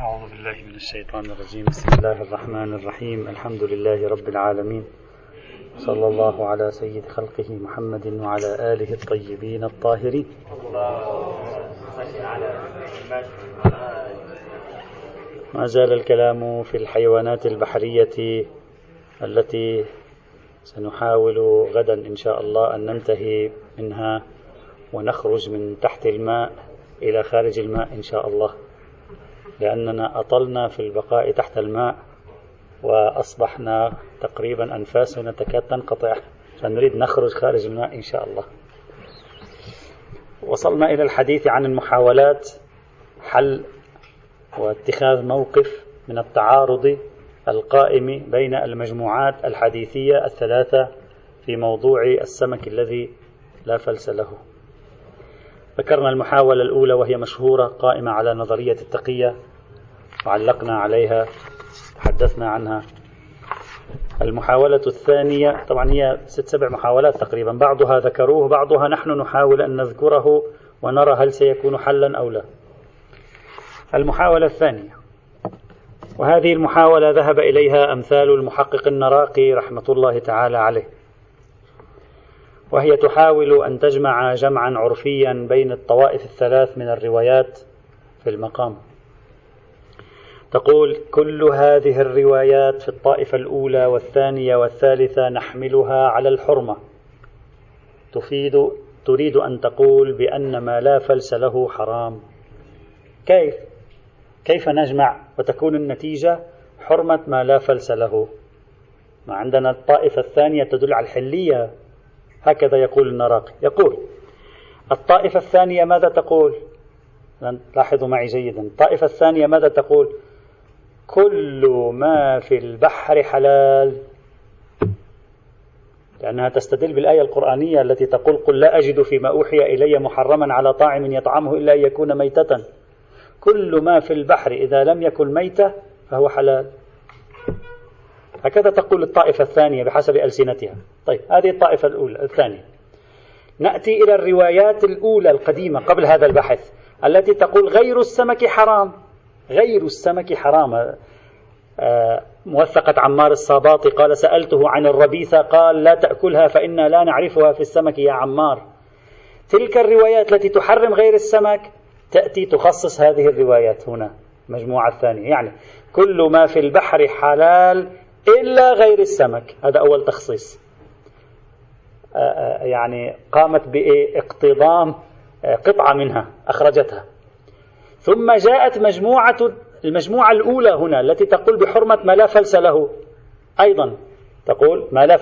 أعوذ بالله من الشيطان الرجيم. بسم الله الرحمن الرحيم. الحمد لله رب العالمين. صلى الله على سيد خلقه محمد وعلى آله الطيبين الطاهرين. ما زال الكلام في الحيوانات البحرية التي سنحاول غدا إن شاء الله أن ننتهي منها ونخرج من تحت الماء إلى خارج الماء إن شاء الله. لأننا أطلنا في البقاء تحت الماء وأصبحنا تقريبا أنفاسنا تكاد تنقطع. فنريد نخرج خارج الماء إن شاء الله. وصلنا إلى الحديث عن المحاولات حل واتخاذ موقف من التعارض القائم بين المجموعات الحديثية الثلاثة في موضوع السمك الذي لا فلس له. ذكرنا المحاولة الأولى وهي مشهورة قائمة على نظرية التقية وعلقنا عليها تحدثنا عنها. المحاولة الثانية طبعا هي ست سبع محاولات تقريبا بعضها ذكروه بعضها نحن نحاول أن نذكره ونرى هل سيكون حلا أو لا. المحاولة الثانية وهذه المحاولة ذهب إليها أمثال المحقق النراقي رحمة الله تعالى عليه. وهي تحاول أن تجمع جمعا عرفيا بين الطوائف الثلاث من الروايات في المقام. تقول كل هذه الروايات في الطائفة الأولى والثانية والثالثة نحملها على الحرمة. تفيد تريد أن تقول بأن ما لا فلس له حرام. كيف؟ كيف نجمع وتكون النتيجة حرمة ما لا فلس له؟ ما عندنا الطائفة الثانية تدل على الحلية. هكذا يقول النراقي. يقول الطائفة الثانية ماذا تقول؟ لاحظوا معي جيدا. الطائفة الثانية ماذا تقول؟ كل ما في البحر حلال. لأنها تستدل بالآية القرآنية التي تقول قل لا أجد فيما أوحي إلي محرما على طاعم يطعمه إلا أن يكون ميتة. كل ما في البحر إذا لم يكن ميتة فهو حلال. هكذا تقول الطائفة الثانية بحسب ألسنتها. طيب هذه الطائفة الأولى الثانية. نأتي إلى الروايات الأولى القديمة قبل هذا البحث التي تقول غير السمك حرام. غير السمك حرام. آه، موثقة عمار الصاباطي قال سألته عن الربيثة قال لا تأكلها فإنا لا نعرفها في السمك يا عمار. تلك الروايات التي تحرم غير السمك تأتي تخصص هذه الروايات هنا المجموعة الثانية. يعني كل ما في البحر حلال إلا غير السمك. هذا أول تخصيص. آه، آه، يعني قامت بإقتضام قطعة منها أخرجتها. ثم جاءت مجموعة المجموعة الأولى هنا التي تقول بحرمة ما لا فلس له أيضا. تقول ما لا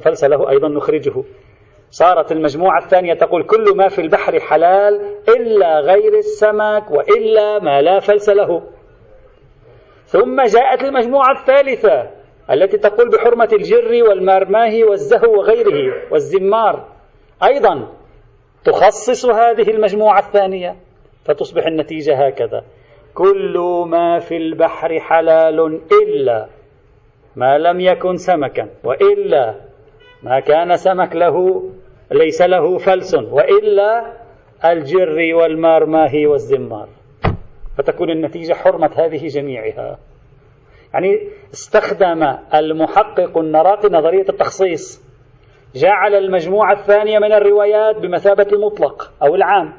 فلس له أيضا نخرجه. صارت المجموعة الثانية تقول كل ما في البحر حلال إلا غير السمك وإلا ما لا فلس له. ثم جاءت المجموعة الثالثة التي تقول بحرمة الجر والمرماه والزهو وغيره والزمار. أيضا تخصص هذه المجموعة الثانية فتصبح النتيجة هكذا. كل ما في البحر حلال إلا ما لم يكن سمكا وإلا ما كان سمك له ليس له فلس وإلا الجر والمارماه والزمار. فتكون النتيجة حرمة هذه جميعها. يعني استخدم المحقق النراقي نظرية التخصيص. جعل المجموعة الثانية من الروايات بمثابة المطلق أو العام.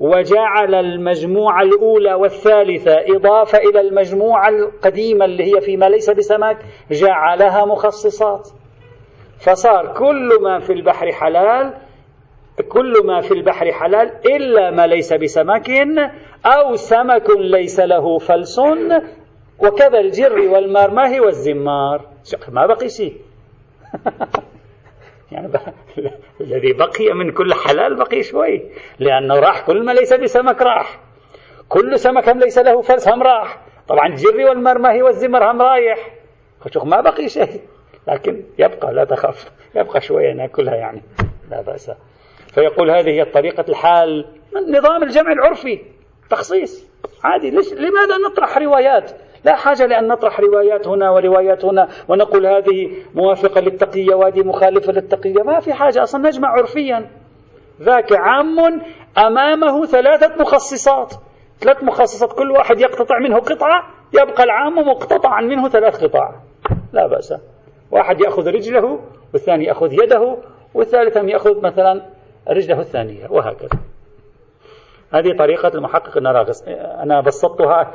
وجعل المجموعة الأولى والثالثة إضافة إلى المجموعة القديمة اللي هي فيما ليس بسمك جعلها مخصصات. فصار كل ما في البحر حلال كل ما في البحر حلال إلا ما ليس بسمك أو سمك ليس له فلس وكذا الجر والمرماه والزمار. ما بقي شيء. يعني الذي بقي من كل حلال بقي شوي لأنه راح كل ما ليس بسمك راح. كل سمك هم ليس له فلس هم راح. طبعا الجري والمرمى والزمر هم رايح. شوف ما بقي شيء. لكن يبقى لا تخف يبقى شوية ناكلها يعني. لا بأس. فيقول هذه هي طريقة الحال. نظام الجمع العرفي. تخصيص. عادي. ليش؟ لماذا نطرح روايات؟ لا حاجة لأن نطرح روايات هنا وروايات هنا ونقول هذه موافقة للتقية وهذه مخالفة للتقية. ما في حاجة أصلا نجمع عرفيا. ذاك عام أمامه ثلاثة مخصصات. ثلاث مخصصات كل واحد يقتطع منه قطعة يبقى العام مقتطعا منه ثلاث قطع. لا بأس. واحد يأخذ رجله والثاني يأخذ يده والثالث يأخذ مثلا رجله الثانية وهكذا. هذه طريقة المحقق. النراغس أنا بسطتها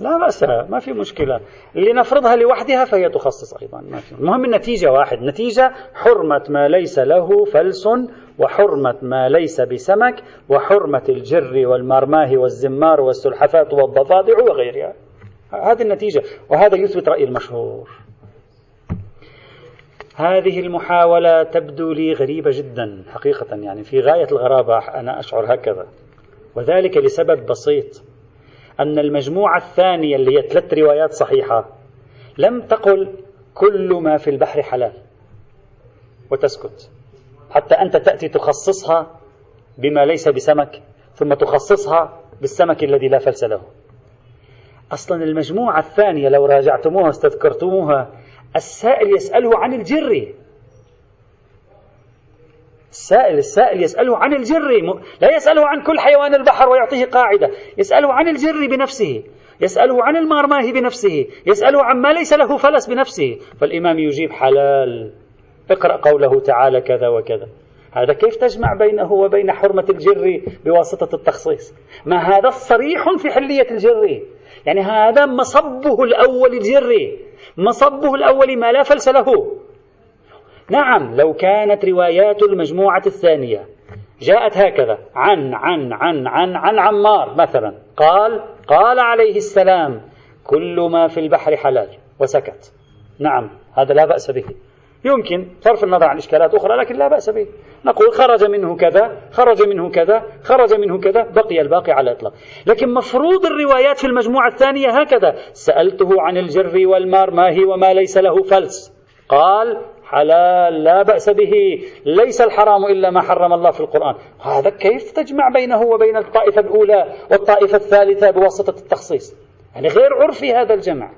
لا بأس ما في مشكلة. اللي نفرضها لوحدها فهي تخصص أيضا ما في. المهم النتيجة واحد. نتيجة حرمة ما ليس له فلس وحرمة ما ليس بسمك وحرمة الجر والمرماه والزمار والسلحفات والضفادع وغيرها. هذه النتيجة وهذا يثبت رأي المشهور. هذه المحاولة تبدو لي غريبة جدا حقيقة يعني. في غاية الغرابة أنا أشعر هكذا. وذلك لسبب بسيط. أن المجموعة الثانية اللي هي ثلاث روايات صحيحة لم تقل كل ما في البحر حلال. وتسكت. حتى أنت تأتي تخصصها بما ليس بسمك ثم تخصصها بالسمك الذي لا فلس له. أصلا المجموعة الثانية لو راجعتموها واستذكرتموها السائل يسأله عن الجر. السائل السائل يسأله عن الجر لا يسأله عن كل حيوان البحر ويعطيه قاعدة. يسأله عن الجر بنفسه. يسأله عن المارماه بنفسه. يسأله عما ليس له فلس بنفسه. فالإمام يجيب حلال. اقرأ قوله تعالى كذا وكذا. هذا كيف تجمع بينه وبين حرمة الجر بواسطة التخصيص؟ ما هذا صريح في حلية الجر؟ يعني هذا مصبه الأول الجر. مصبه الأول ما لا فلس له. نعم لو كانت روايات المجموعة الثانية جاءت هكذا عن عن عن عن عن عمار مثلا قال قال عليه السلام كل ما في البحر حلال وسكت. نعم هذا لا بأس به. يمكن صرف النظر عن إشكالات أخرى لكن لا بأس به. نقول خرج منه كذا خرج منه كذا خرج منه كذا بقي الباقي على إطلاق. لكن مفروض الروايات في المجموعة الثانية هكذا. سألته عن الجر والمار ما هي وما ليس له فلس. قال حلال لا بأس به ليس الحرام إلا ما حرم الله في القرآن. هذا كيف تجمع بينه وبين الطائفة الأولى والطائفة الثالثة بواسطة التخصيص؟ يعني غير عرفي هذا الجمع.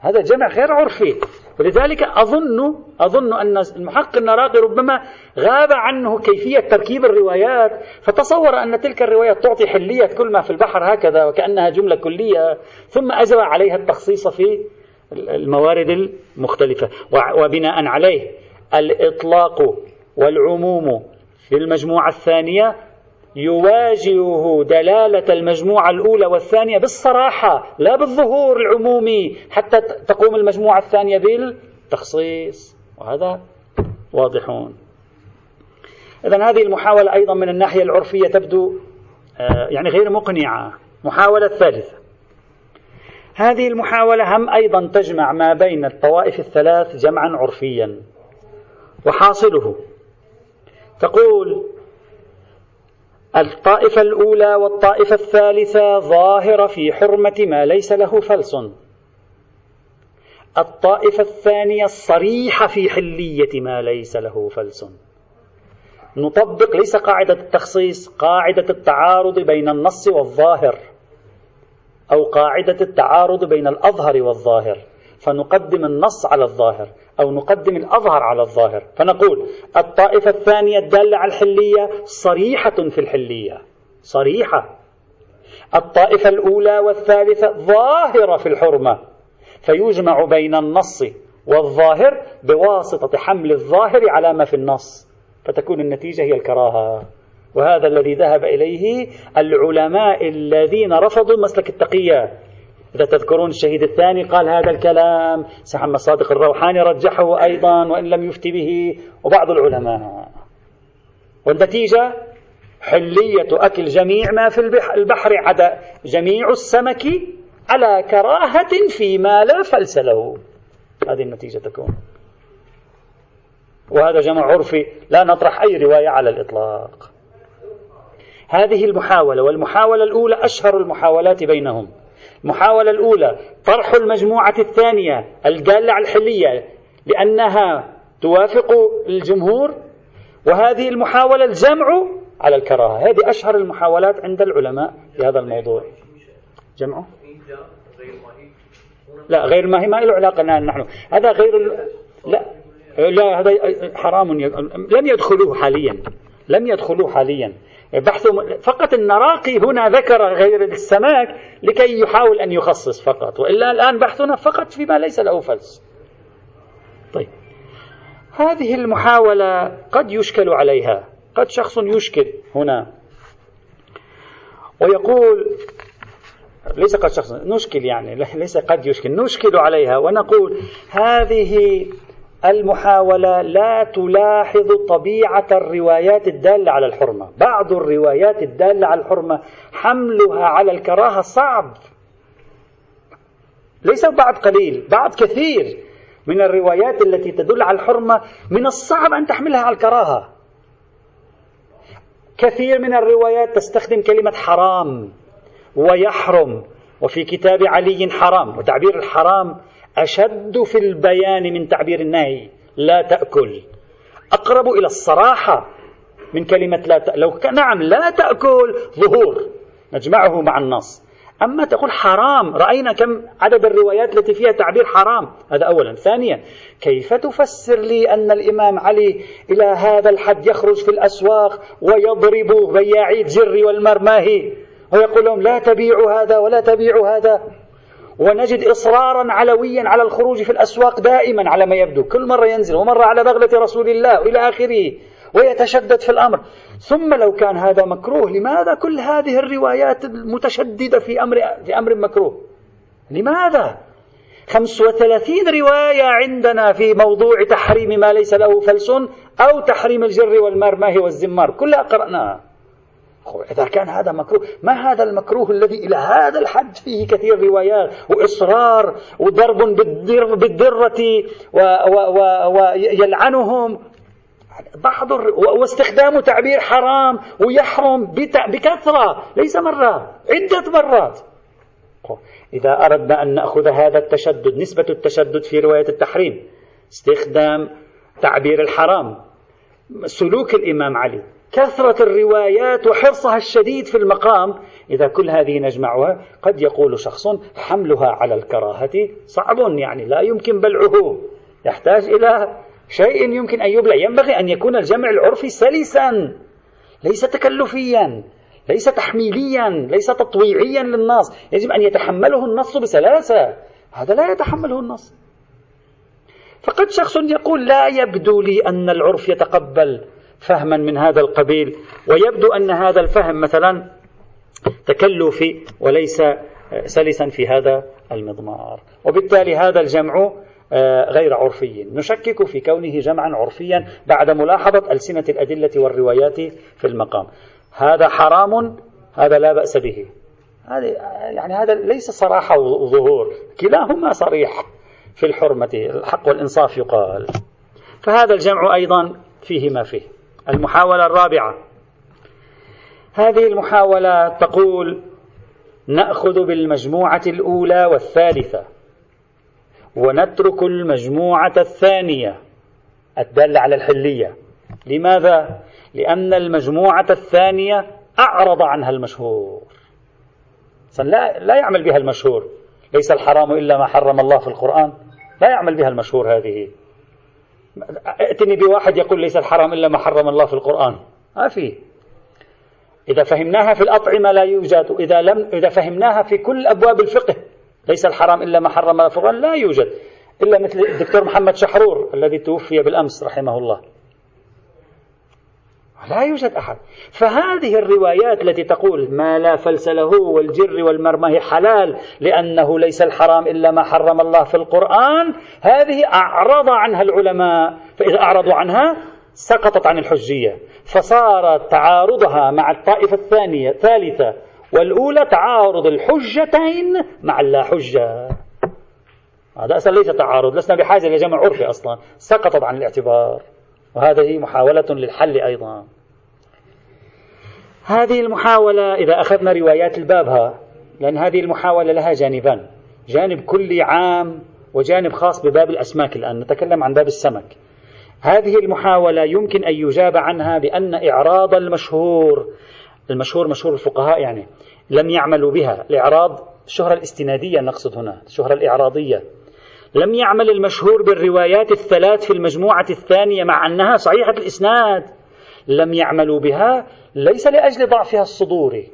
هذا جمع غير عرفي. ولذلك أظن أظن أن المحقق النراقي ربما غاب عنه كيفية تركيب الروايات فتصور أن تلك الروايات تعطي حلية كل ما في البحر هكذا وكأنها جملة كلية ثم أجرى عليها التخصيص في الموارد المختلفة. وبناء عليه الإطلاق والعموم في المجموعة الثانية يواجهه دلالة المجموعة الأولى والثانية بالصراحة لا بالظهور العمومي حتى تقوم المجموعة الثانية بالتخصيص. وهذا واضحون إذا هذه المحاولة أيضا من الناحية العرفية تبدو آه، يعني غير مقنعة. محاولة ثالثة. هذه المحاولة هم أيضا تجمع ما بين الطوائف الثلاث جمعا عرفيا وحاصله. تقول الطائفة الأولى والطائفة الثالثة ظاهرة في حرمة ما ليس له فلس. الطائفة الثانية الصريحة في حلية ما ليس له فلس. نطبق ليس قاعدة التخصيص قاعدة التعارض بين النص والظاهر. أو قاعدة التعارض بين الأظهر والظاهر. فنقدم النص على الظاهر أو نقدم الأظهر على الظاهر. فنقول الطائفة الثانية الدالة على الحلية صريحة في الحلية. صريحة. الطائفة الأولى والثالثة ظاهرة في الحرمة. فيجمع بين النص والظاهر بواسطة حمل الظاهر على ما في النص. فتكون النتيجة هي الكراهة. وهذا الذي ذهب إليه العلماء الذين رفضوا مسلك التقية. إذا تذكرون الشهيد الثاني قال هذا الكلام محمد صادق الروحاني رجحه أيضا وإن لم يفتي به وبعض العلماء. والنتيجة؟ حلية أكل جميع ما في البحر عدا جميع السمك على كراهة فيما لا فلس له. هذه النتيجة تكون. وهذا جمع عرفي لا نطرح أي رواية على الإطلاق. هذه المحاولة والمحاولة الأولى أشهر المحاولات بينهم. المحاولة الأولى طرح المجموعة الثانية الدالة على الحلية لأنها توافق الجمهور وهذه المحاولة الجمع على الكراهة. هذه أشهر المحاولات عند العلماء في هذا الموضوع. جمعه لا غير ما هي ما له علاقة نحن. هذا غير لا لا هذا حرام لم يدخلوه حاليا. لم يدخلوه حاليا. بحث فقط النراقي هنا ذكر غير السماك لكي يحاول أن يخصص فقط وإلا الآن بحثنا فقط فيما ليس له فلس. طيب. هذه المحاولة قد يشكل عليها قد شخص يشكل هنا. ويقول ليس قد شخص نشكل يعني ليس قد يشكل نشكل عليها ونقول هذه المحاولة لا تلاحظ طبيعة الروايات الدالة على الحرمة. بعض الروايات الدالة على الحرمة حملها على الكراهة صعب. ليس بعض قليل بعض كثير من الروايات التي تدل على الحرمة من الصعب أن تحملها على الكراهة. كثير من الروايات تستخدم كلمة حرام ويحرم وفي كتاب علي حرام وتعبير الحرام أشد في البيان من تعبير النهي لا تأكل. أقرب إلى الصراحة من كلمة لا تأكل لو نعم لا تأكل ظهور. نجمعه مع النص. أما تقول حرام رأينا كم عدد الروايات التي فيها تعبير حرام. هذا أولا. ثانيا كيف تفسر لي أن الإمام علي إلى هذا الحد يخرج في الأسواق ويضرب بياعي الجر والمرماهي؟ ويقول لهم لا تبيعوا هذا ولا تبيعوا هذا. ونجد إصرارا علويا على الخروج في الأسواق دائما على ما يبدو. كل مرة ينزل ومرة على بغلة رسول الله وإلى آخره ويتشدد في الأمر. ثم لو كان هذا مكروه لماذا كل هذه الروايات المتشددة في أمر, في أمر مكروه؟ لماذا؟ 35 رواية عندنا في موضوع تحريم ما ليس له فلس أو تحريم الجر والمرماه والزمار. كلها قرأناها. إذا كان هذا مكروه ما هذا المكروه الذي إلى هذا الحد فيه كثير روايات وإصرار وضرب بالدر بالدرة ويلعنهم؟ بعض واستخدام تعبير حرام ويحرم بكثرة ليس مرة عدة مرات. إذا أردنا أن نأخذ هذا التشدد نسبة التشدد في رواية التحريم استخدام تعبير الحرام. سلوك الإمام علي. كثرة الروايات وحرصها الشديد في المقام. إذا كل هذه نجمعها قد يقول شخص حملها على الكراهة صعب يعني لا يمكن بلعه. يحتاج إلى شيء يمكن أن يبلع. ينبغي أن يكون الجمع العرفي سلسا ليس تكلفيا ليس تحميليا ليس تطويعيا للنص. يجب أن يتحمله النص بسلاسة. هذا لا يتحمله النص. فقد شخص يقول لا يبدو لي أن العرف يتقبل. فهما من هذا القبيل. ويبدو أن هذا الفهم مثلا تكلفي وليس سلسا في هذا المضمار. وبالتالي هذا الجمع آه، غير عرفي. نشكك في كونه جمعا عرفيا بعد ملاحظة ألسنة الأدلة والروايات في المقام. هذا حرام هذا لا بأس به. هذا يعني هذا ليس صراحة وظهور كلاهما صريح في الحرمة الحق والإنصاف يقال. فهذا الجمع أيضا فيه ما فيه. المحاولة الرابعة. هذه المحاولة تقول نأخذ بالمجموعة الأولى والثالثة ونترك المجموعة الثانية. الدالة على الحلية. لماذا؟ لأن المجموعة الثانية أعرض عنها المشهور. لا, لا يعمل بها المشهور. ليس الحرام إلا ما حرم الله في القرآن. لا يعمل بها المشهور هذه. ائتني بواحد يقول ليس الحرام إلا ما حرم الله في القرآن. ما في. إذا فهمناها في الأطعمة لا يوجد. إذا لم إذا فهمناها في كل أبواب الفقه ليس الحرام إلا ما حرم الله في القرآن لا يوجد. إلا مثل الدكتور محمد شحرور الذي توفي بالأمس رحمه الله. لا يوجد أحد. فهذه الروايات التي تقول ما لا فلس له والجر والمرمى حلال لأنه ليس الحرام إلا ما حرم الله في القرآن هذه أعرض عنها العلماء فإذا أعرضوا عنها سقطت عن الحجية. فصار تعارضها مع الطائفة الثانية الثالثة والأولى تعارض الحجتين مع اللا حجة هذا أصلا ليس تعارض لسنا بحاجة لجمع عرفي أصلا. سقطت عن الاعتبار. وهذه محاولة للحل أيضا. هذه المحاولة إذا أخذنا روايات البابها لأن هذه المحاولة لها جانبان. جانب كلي عام وجانب خاص بباب الأسماك الآن نتكلم عن باب السمك. هذه المحاولة يمكن أن يجاب عنها بأن إعراض المشهور المشهور مشهور الفقهاء يعني لم يعملوا بها. الإعراض الشهرة الاستنادية نقصد هنا الشهرة الإعراضية. لم يعمل المشهور بالروايات الثلاث في المجموعة الثانية مع أنها صحيحة الإسناد. لم يعملوا بها ليس لأجل ضعفها الصدوري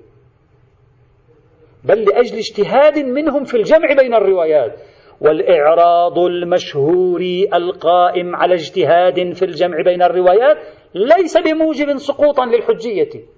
بل لأجل اجتهاد منهم في الجمع بين الروايات. والإعراض المشهور القائم على اجتهاد في الجمع بين الروايات ليس بموجب سقوطا للحجية.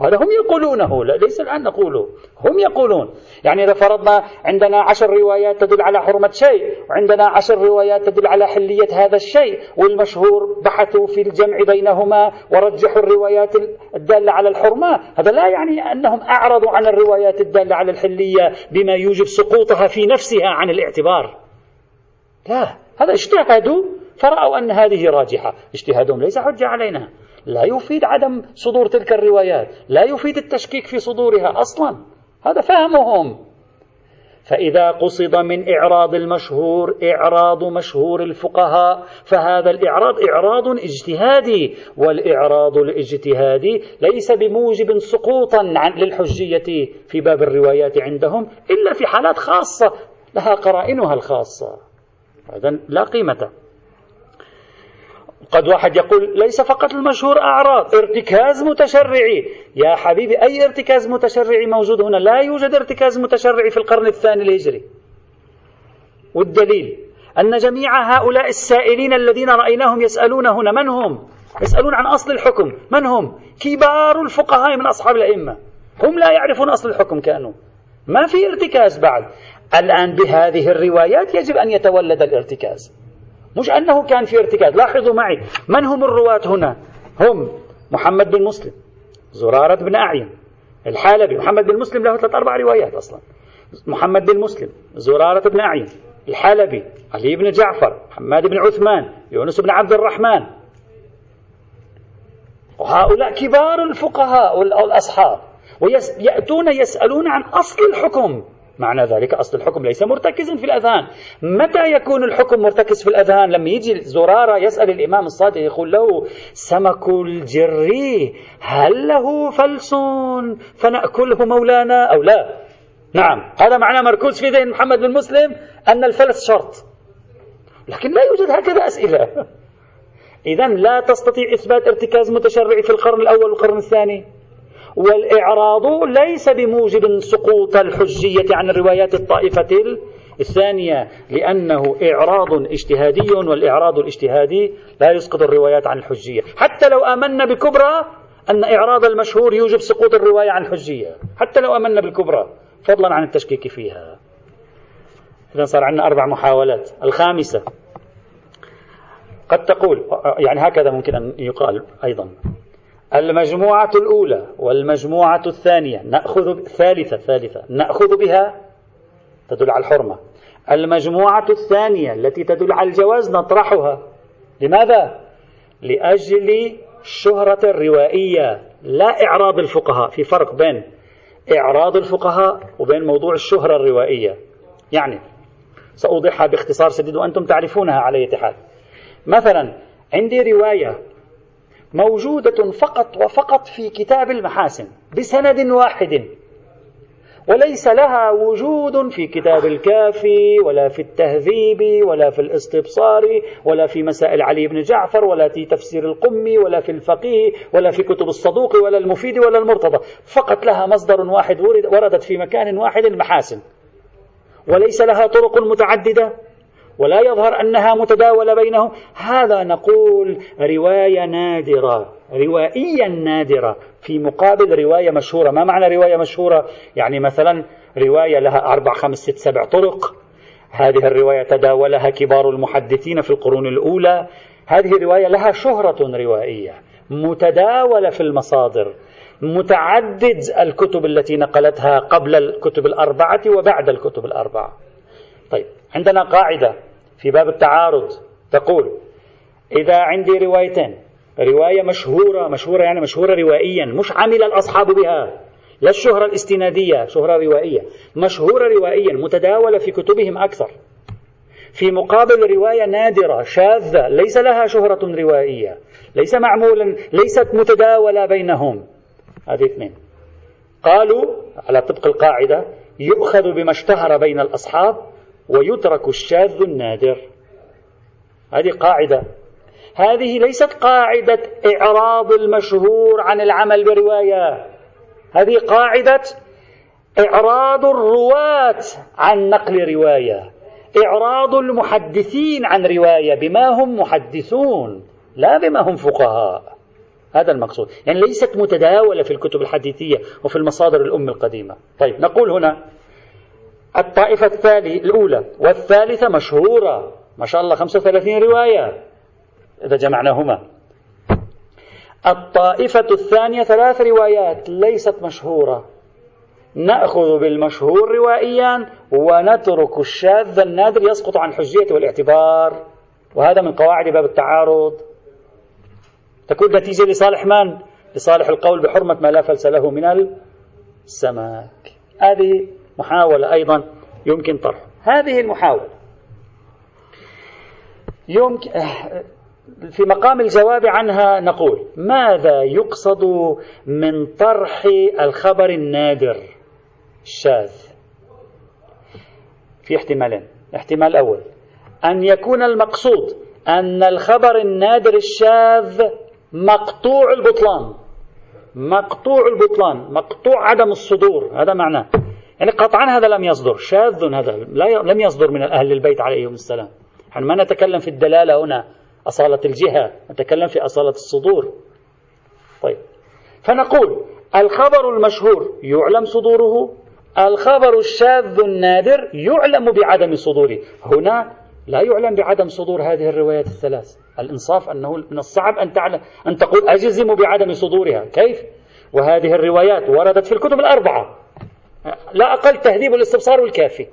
هذا هم يقولونه لا ليس الآن نقوله هم يقولون. يعني إذا فرضنا عندنا عشر روايات تدل على حرمة شيء وعندنا عشر روايات تدل على حلية هذا الشيء والمشهور بحثوا في الجمع بينهما ورجحوا الروايات الدالة على الحرمة هذا لا يعني أنهم أعرضوا عن الروايات الدالة على الحلية بما يوجب سقوطها في نفسها عن الاعتبار. لا هذا اجتهدوا فرأوا أن هذه راجحة. اجتهادهم ليس حجة علينا. لا يفيد عدم صدور تلك الروايات لا يفيد التشكيك في صدورها أصلا. هذا فهمهم. فإذا قصد من إعراض المشهور إعراض مشهور الفقهاء فهذا الإعراض إعراض اجتهادي والإعراض الاجتهادي ليس بموجب سقوطا عن للحجية في باب الروايات عندهم إلا في حالات خاصة لها قرائنها الخاصة. هذا لا قيمة. قد واحد يقول ليس فقط المشهور أعراض ارتكاز متشرعي. يا حبيبي أي ارتكاز متشرعي موجود هنا؟ لا يوجد ارتكاز متشرعي في القرن الثاني الهجري. والدليل أن جميع هؤلاء السائلين الذين رأيناهم يسألون هنا من هم؟ يسألون عن أصل الحكم. من هم؟ كبار الفقهاء من أصحاب الأئمة. هم لا يعرفون أصل الحكم كانوا ما في ارتكاز بعد. الآن بهذه الروايات يجب أن يتولد الارتكاز. مش أنه كان في ارتكاز. لاحظوا معي من هم الرواة هنا؟ هم محمد بن مسلم زرارة بن أعين الحالبي. محمد بن مسلم له ثلاث أربع روايات أصلا. محمد بن مسلم زرارة بن أعين الحلبي علي بن جعفر حماد بن عثمان يونس بن عبد الرحمن. وهؤلاء كبار الفقهاء والأصحاب ويأتون يسألون عن أصل الحكم. معنى ذلك أصل الحكم ليس مرتكزا في الأذهان. متى يكون الحكم مرتكز في الأذهان؟ لما يجي زرارة يسأل الإمام الصادق يقول له سمك الجري هل له فلس فنأكله مولانا أو لا؟ نعم. هذا معنى مركوز في ذهن محمد بن مسلم أن الفلس شرط. لكن لا يوجد هكذا أسئلة. إذا لا تستطيع إثبات ارتكاز متشرعي في القرن الأول والقرن الثاني. والإعراض ليس بموجب سقوط الحجية عن الروايات الطائفة الثانية لأنه إعراض اجتهادي والإعراض الاجتهادي لا يسقط الروايات عن الحجية. حتى لو آمنا بكبرى أن إعراض المشهور يوجب سقوط الرواية عن الحجية. حتى لو آمنا بالكبرى فضلا عن التشكيك فيها. إذا صار عندنا أربع محاولات. الخامسة قد تقول يعني هكذا ممكن أن يقال أيضا. المجموعة الأولى والمجموعة الثانية نأخذ الثالثة الثالثة نأخذ بها تدل على الحرمة. المجموعة الثانية التي تدل على الجواز نطرحها. لماذا؟ لأجل الشهرة الروائية لا إعراض الفقهاء. في فرق بين إعراض الفقهاء وبين موضوع الشهرة الروائية. يعني سأوضحها باختصار شديد وأنتم تعرفونها على حال. مثلا عندي رواية موجودة فقط وفقط في كتاب المحاسن بسند واحد. وليس لها وجود في كتاب الكافي ولا في التهذيب ولا في الاستبصار ولا في مسائل علي بن جعفر ولا في تفسير القمي ولا في الفقيه ولا في كتب الصدوق ولا المفيد ولا المرتضى. فقط لها مصدر واحد وردت في مكان واحد المحاسن. وليس لها طرق متعددة. ولا يظهر أنها متداولة بينهم. هذا نقول رواية نادرة روائيا نادرة. في مقابل رواية مشهورة. ما معنى رواية مشهورة؟ يعني مثلا رواية لها أربع خمس ست سبع طرق. هذه الرواية تداولها كبار المحدثين في القرون الأولى. هذه الرواية لها شهرة روائية متداولة في المصادر. متعدد الكتب التي نقلتها قبل الكتب الأربعة وبعد الكتب الأربعة. طيب عندنا قاعدة في باب التعارض تقول إذا عندي روايتين رواية مشهورة مشهورة يعني مشهورة روائيا مش عمل الأصحاب بها لا الشهرة الاستنادية شهرة روائية مشهورة روائيا متداولة في كتبهم أكثر. في مقابل رواية نادرة شاذة ليس لها شهرة روائية ليس معمولا ليست متداولة بينهم. هذه اثنين. قالوا على طبق القاعدة يؤخذ بما اشتهر بين الأصحاب ويترك الشاذ النادر. هذه قاعدة. هذه ليست قاعدة إعراض المشهور عن العمل برواية. هذه قاعدة إعراض الرواة عن نقل رواية. إعراض المحدثين عن رواية بما هم محدثون لا بما هم فقهاء. هذا المقصود. يعني ليست متداولة في الكتب الحديثية وفي المصادر الأم القديمة. طيب نقول هنا الطائفة الثالثة الأولى. والثالثة مشهورة. ما شاء الله 35 رواية. إذا جمعناهما. الطائفة الثانية ثلاث روايات ليست مشهورة. نأخذ بالمشهور روائيا ونترك الشاذ النادر يسقط عن حجية والاعتبار. وهذا من قواعد باب التعارض. تكون نتيجة لصالح من؟ لصالح القول بحرمة ما لا فلس له من السمك هذه محاولة أيضا يمكن طرحها هذه المحاولة. يمكن في مقام الجواب عنها نقول ماذا يقصد من طرح الخبر النادر؟ الشاذ. في احتمالين. الاحتمال الأول أن يكون المقصود أن الخبر النادر الشاذ مقطوع البطلان. مقطوع البطلان مقطوع عدم الصدور. هذا معناه. يعني قطعا هذا لم يصدر شاذ هذا لم يصدر من أهل البيت عليهم السلام. نحن ما نتكلم في الدلالة هنا أصالة الجهة نتكلم في أصالة الصدور. طيب. فنقول الخبر المشهور يعلم صدوره الخبر الشاذ النادر يعلم بعدم صدوره. هنا لا يعلم بعدم صدور هذه الروايات الثلاث. الإنصاف أنه من الصعب أن تعلم أن تقول أجزم بعدم صدورها. كيف؟ وهذه الروايات وردت في الكتب الأربعة. لا أقل تهذيب الاستبصار والكافي.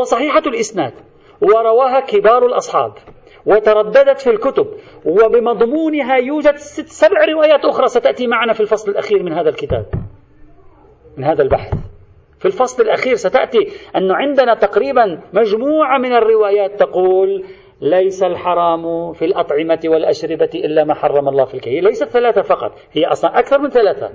وصحيحة الإسناد ورواها كبار الأصحاب وترددت في الكتب وبمضمونها يوجد ست سبع روايات أخرى ستأتي معنا في الفصل الأخير من هذا الكتاب من هذا البحث. في الفصل الأخير ستأتي أن عندنا تقريبا مجموعة من الروايات تقول ليس الحرام في الأطعمة والأشربة إلا ما حرم الله في الكي ليست ثلاثة فقط هي أصلا أكثر من ثلاثة.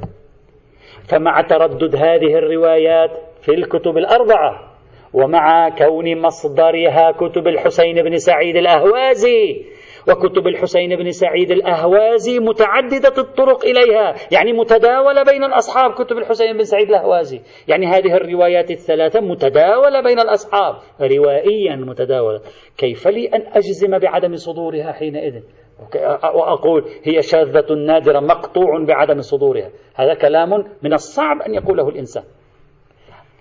فمع تردد هذه الروايات في الكتب الأربعة ومع كون مصدرها كتب الحسين بن سعيد الأهوازي وكتب الحسين بن سعيد الأهوازي متعددة الطرق إليها يعني متداولة بين الأصحاب كتب الحسين بن سعيد الأهوازي. يعني هذه الروايات الثلاثة متداولة بين الأصحاب روائيا متداولة. كيف لي أن أجزم بعدم صدورها حينئذ؟ وأقول هي شاذة نادرة مقطوع بعدم صدورها. هذا كلام من الصعب أن يقوله الإنسان.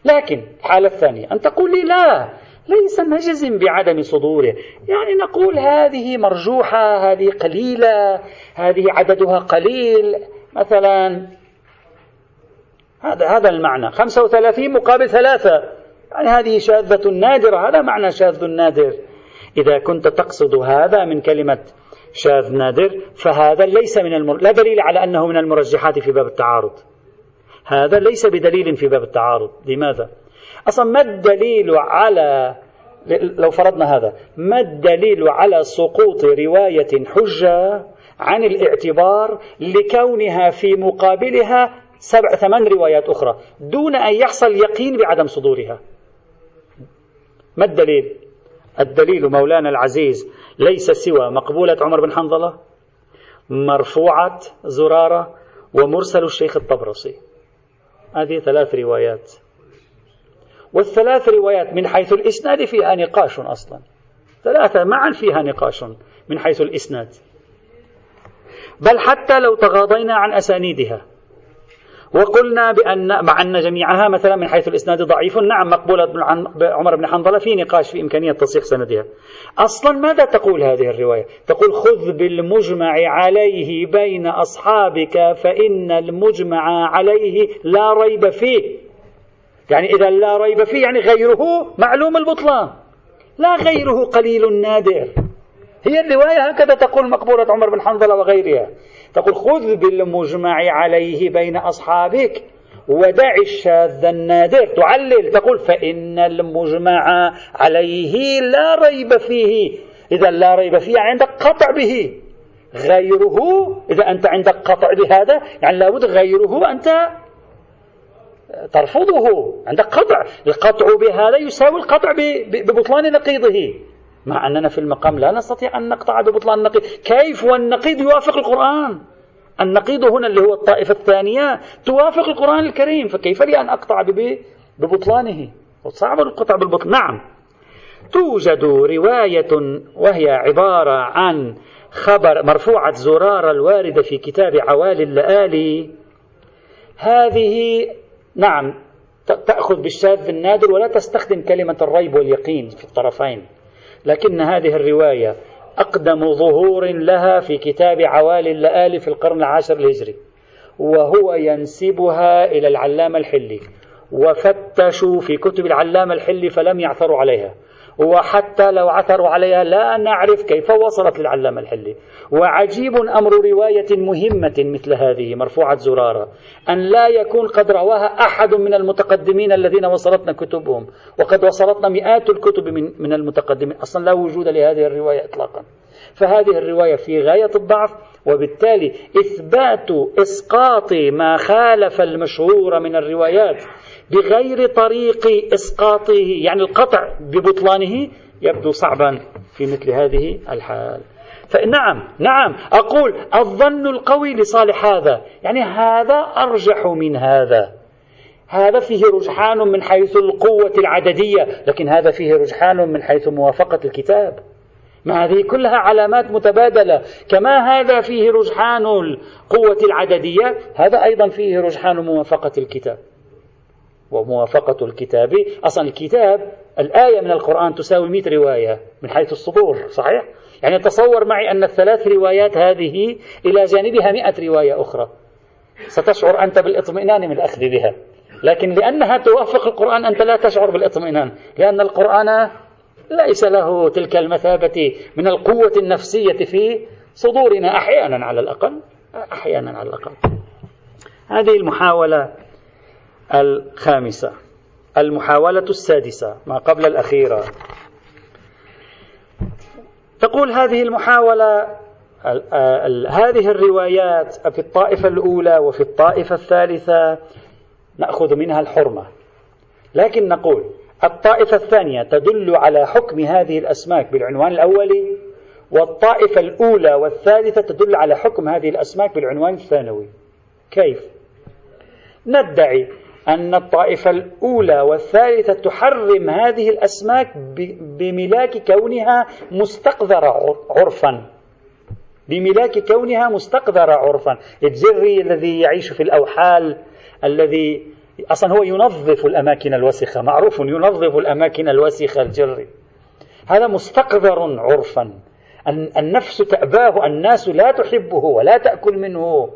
لكن الحالة الثانية أن تقول لي لا ليس نجزم بعدم صدوره. يعني نقول هذه مرجوحة هذه قليلة هذه عددها قليل. مثلا هذا هذا المعنى. 35 مقابل ثلاثة. يعني هذه شاذة نادرة. هذا معنى شاذ نادر. إذا كنت تقصد هذا من كلمة شاذ نادر فهذا ليس من المر... لا دليل على أنه من المرجحات في باب التعارض هذا ليس بدليل في باب التعارض لماذا؟ أصلا ما الدليل على لو فرضنا هذا ما الدليل على سقوط رواية حجة عن الاعتبار لكونها في مقابلها سبع ثمان روايات أخرى دون أن يحصل يقين بعدم صدورها ما الدليل؟ الدليل مولانا العزيز ليس سوى مقبولة عمر بن حنظلة مرفوعة زرارة ومرسل الشيخ الطبرسي. هذه ثلاث روايات. والثلاث روايات من حيث الإسناد فيها نقاش أصلا. ثلاثة معا فيها نقاش من حيث الإسناد. بل حتى لو تغاضينا عن أسانيدها وقلنا بأن مع أن جميعها مثلا من حيث الإسناد ضعيف. نعم مقبولة عمر بن حنظلة في نقاش في إمكانية تصحيح سندها. أصلا ماذا تقول هذه الرواية؟ تقول خذ بالمجمع عليه بين أصحابك فإن المجمع عليه لا ريب فيه. يعني إذا لا ريب فيه يعني غيره معلوم البطلان. لا غيره قليل نادر. هي الرواية هكذا تقول مقبولة عمر بن حنظلة وغيرها. تقول خذ بالمجمع عليه بين أصحابك ودع الشاذ النادر. تعلل. تقول فإن المجمع عليه لا ريب فيه. إذا لا ريب فيه يعني عندك قطع به. غيره إذا أنت عندك قطع بهذا يعني لابد غيره أنت ترفضه. عندك قطع. القطع بهذا يساوي القطع ببطلان نقيضه. مع أننا في المقام لا نستطيع أن نقطع ببطلان النقيض. كيف والنقيض يوافق القرآن؟ النقيض هنا اللي هو الطائفة الثانية توافق القرآن الكريم فكيف لي أن أقطع ببطلانه؟ صعب القطع بالبطلان نعم. توجد رواية وهي عبارة عن خبر مرفوعة زرار الواردة في كتاب عوالي اللآلي هذه نعم تأخذ بالشاذ النادر ولا تستخدم كلمة الريب واليقين في الطرفين. لكن هذه الرواية أقدم ظهور لها في كتاب عوالي اللآلي في القرن العاشر الهجري وهو ينسبها إلى العلامة الحلي وفتشوا في كتب العلامة الحلي فلم يعثروا عليها. وحتى لو عثروا عليها لا نعرف كيف وصلت للعلامة الحلي. وعجيب أمر رواية مهمة مثل هذه مرفوعة زرارة أن لا يكون قد رواها أحد من المتقدمين الذين وصلتنا كتبهم وقد وصلتنا مئات الكتب من, من المتقدمين. أصلا لا وجود لهذه الرواية إطلاقا. فهذه الرواية في غاية الضعف وبالتالي إثبات إسقاط ما خالف المشهور من الروايات. بغير طريق إسقاطه يعني القطع ببطلانه يبدو صعبا في مثل هذه الحال. فنعم نعم أقول الظن القوي لصالح هذا يعني هذا أرجح من هذا. هذا فيه رجحان من حيث القوة العددية لكن هذا فيه رجحان من حيث موافقة الكتاب. ما هذه كلها علامات متبادلة. كما هذا فيه رجحان القوة العددية هذا أيضا فيه رجحان موافقة الكتاب. وموافقة الكتاب. أصلا الكتاب الآية من القرآن تساوي 100 رواية من حيث الصدور صحيح؟ يعني تصور معي أن الثلاث روايات هذه إلى جانبها مئة رواية أخرى. ستشعر أنت بالاطمئنان من الأخذ بها. لكن لأنها توافق القرآن أنت لا تشعر بالاطمئنان. لأن القرآن ليس له تلك المثابة من القوة النفسية في صدورنا أحيانا على الأقل أحيانا على الأقل. هذه المحاولة الخامسة. المحاولة السادسة ما قبل الأخيرة. تقول هذه المحاولة هذه الروايات في الطائفة الأولى وفي الطائفة الثالثة نأخذ منها الحرمة. لكن نقول الطائفة الثانية تدل على حكم هذه الأسماك بالعنوان الأولي والطائفة الأولى والثالثة تدل على حكم هذه الأسماك بالعنوان الثانوي. كيف؟ ندعي أن الطائفة الأولى والثالثة تحرم هذه الأسماك بملاك كونها مستقذرة عرفا. بملاك كونها مستقذرة عرفا. الجري الذي يعيش في الأوحال الذي أصلا هو ينظف الأماكن الوسخة معروف ينظف الأماكن الوسخة الجري. هذا مستقذر عرفا. النفس تأباه الناس لا تحبه ولا تأكل منه.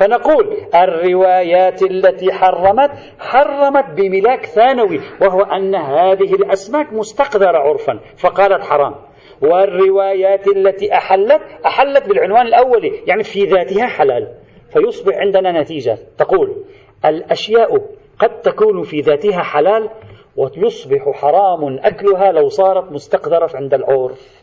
فنقول الروايات التي حرمت حرمت بملاك ثانوي وهو أن هذه الأسماك مستقذرة عرفا فقالت حرام. والروايات التي أحلت أحلت بالعنوان الأولي يعني في ذاتها حلال فيصبح عندنا نتيجة. تقول الأشياء قد تكون في ذاتها حلال ويصبح حرام أكلها لو صارت مستقذرة عند العرف.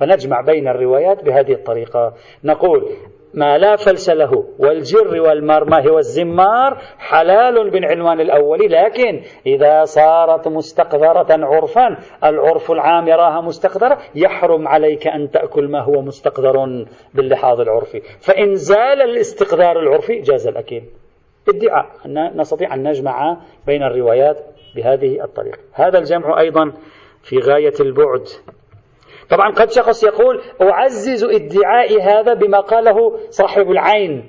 فنجمع بين الروايات بهذه الطريقة. نقول ما لا فلس له. والجر والمرمى والزمار حلال بالعنوان الأول. لكن إذا صارت مستقذرة عرفا العرف العام يراها مستقذرة يحرم عليك أن تأكل ما هو مستقذر باللحاظ العرفي. فإن زال الاستقذار العرفي جاز الأكل ادعاء. أن نستطيع أن نجمع بين الروايات بهذه الطريقة. هذا الجمع أيضا في غاية البعد. طبعا قد شخص يقول أعزز ادعاء هذا بما قاله صاحب العين.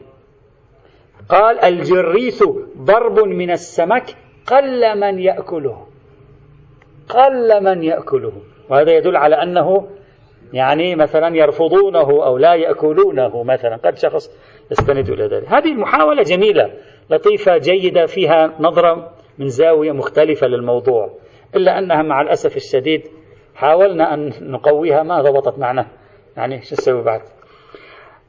قال الجريث ضرب من السمك قل من يأكله. قل من يأكله. وهذا يدل على أنه يعني مثلا يرفضونه أو لا يأكلونه مثلا. قد شخص يستند إلى ذلك. هذه المحاولة جميلة لطيفة جيدة فيها نظرة من زاوية مختلفة للموضوع. إلا أنها مع الأسف الشديد حاولنا أن نقويها ما ضبطت معنا. يعني شو نسوي بعد؟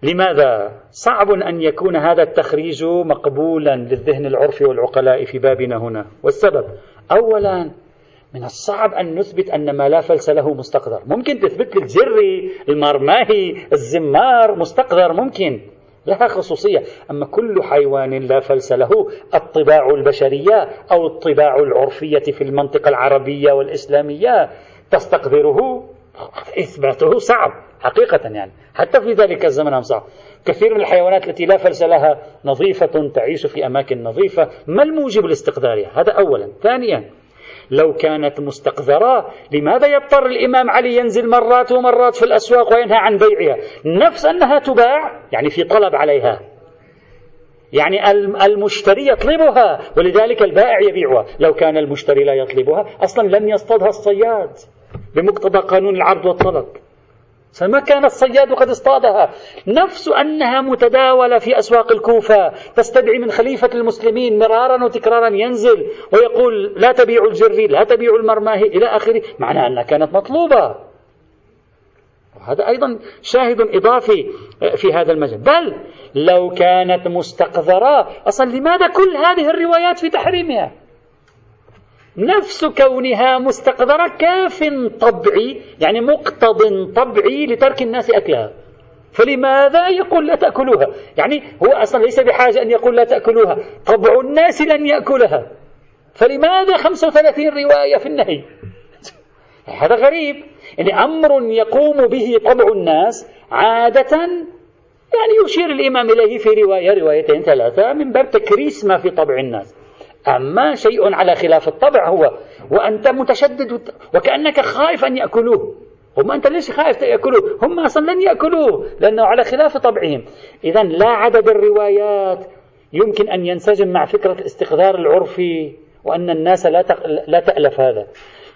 لماذا؟ صعب أن يكون هذا التخريج مقبولا للذهن العرفي والعقلاء في بابنا هنا. والسبب أولا من الصعب أن نثبت أن ما لا فلس له مستقذر ممكن تثبت الجري المرماهي الزمار مستقذر ممكن. لها خصوصية. أما كل حيوان لا فلس له الطباع البشرية أو الطباع العرفية في المنطقة العربية والإسلامية تستقذره إثباته صعب حقيقة يعني. حتى في ذلك الزمن صعب. كثير من الحيوانات التي لا فلس لها نظيفة تعيش في أماكن نظيفة. ما الموجب لاستقذارها هذا أولا. ثانيا لو كانت مستقذرة لماذا يضطر الإمام علي ينزل مرات ومرات في الأسواق وينهى عن بيعها؟ نفس أنها تباع يعني في طلب عليها. يعني المشتري يطلبها ولذلك البائع يبيعها. لو كان المشتري لا يطلبها أصلا لم يصطادها الصياد. بمقتضى قانون العرض والطلب. فما كان الصياد قد اصطادها. نفس أنها متداولة في أسواق الكوفة تستدعي من خليفة المسلمين مرارا وتكرارا ينزل ويقول لا تبيع الجري لا تبيع المرماهي إلى آخره معنى أنها كانت مطلوبة. هذا أيضا شاهد إضافي في هذا المجال. بل لو كانت مستقذرة أصلا لماذا كل هذه الروايات في تحريمها؟ نفس كونها مستقذرة كاف طبعي يعني مقتض طبعي لترك الناس أكلها. فلماذا يقول لا تأكلوها؟ يعني هو أصلا ليس بحاجة أن يقول لا تأكلوها. طبع الناس لن يأكلها. فلماذا 35 رواية في النهي؟ هذا غريب. يعني أمر يقوم به طبع الناس عادة يعني يشير الإمام إليه في رواية روايتين ثلاثة من باب تكريس ما في طبع الناس. أما شيء على خلاف الطبع هو وأنت متشدد وكأنك خائف أن يأكلوه. هم أنت ليش خائف يأكلوه؟ هم أصلا لن يأكلوه لأنه على خلاف طبعهم. إذا لا عدد الروايات يمكن أن ينسجم مع فكرة الاستقذار العرفي وأن الناس لا لا تألف هذا.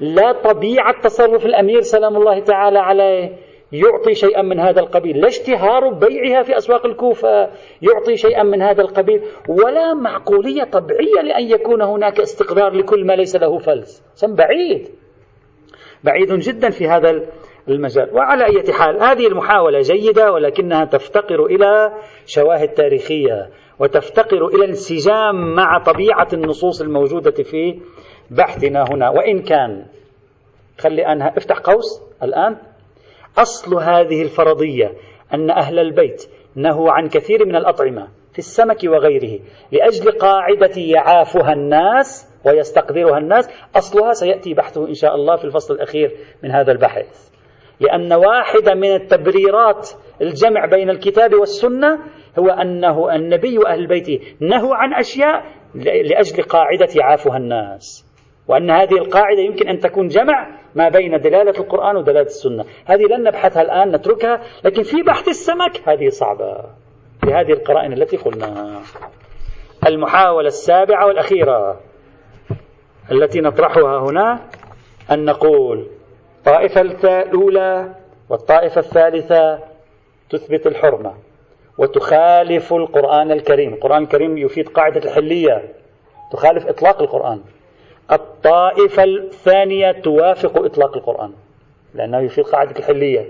لا طبيعة تصرف الأمير سلام الله تعالى عليه. يعطي شيئا من هذا القبيل. لا اشتهار بيعها في أسواق الكوفة. يعطي شيئا من هذا القبيل. ولا معقولية طبيعية لأن يكون هناك استقرار لكل ما ليس له فلس. بعيد. بعيد جدا في هذا المجال. وعلى أي حال هذه المحاولة جيدة ولكنها تفتقر إلى شواهد تاريخية وتفتقر إلى الانسجام مع طبيعة النصوص الموجودة في بحثنا هنا. وإن كان خلي أنها افتح قوس الآن. أصل هذه الفرضية أن أهل البيت نهوا عن كثير من الأطعمة في السمك وغيره لأجل قاعدة يعافها الناس ويستقدرها الناس. أصلها سيأتي بحثه إن شاء الله في الفصل الأخير من هذا البحث. لأن واحدة من التبريرات الجمع بين الكتاب والسنة هو أنه النبي وأهل البيت نهوا عن أشياء لأجل قاعدة يعافها الناس. وأن هذه القاعدة يمكن أن تكون جمع ما بين دلالة القرآن ودلالة السنة. هذه لن نبحثها الآن نتركها لكن في بحث السمك هذه صعبة. بهذه القرائن التي قلناها. المحاولة السابعة والأخيرة التي نطرحها هنا أن نقول الطائفة الأولى والطائفة الثالثة تثبت الحرمة وتخالف القرآن الكريم. القرآن الكريم يفيد قاعدة الحلية تخالف إطلاق القرآن. الطائفة الثانية توافق إطلاق القرآن لأنه يفيد قاعدة الحلية.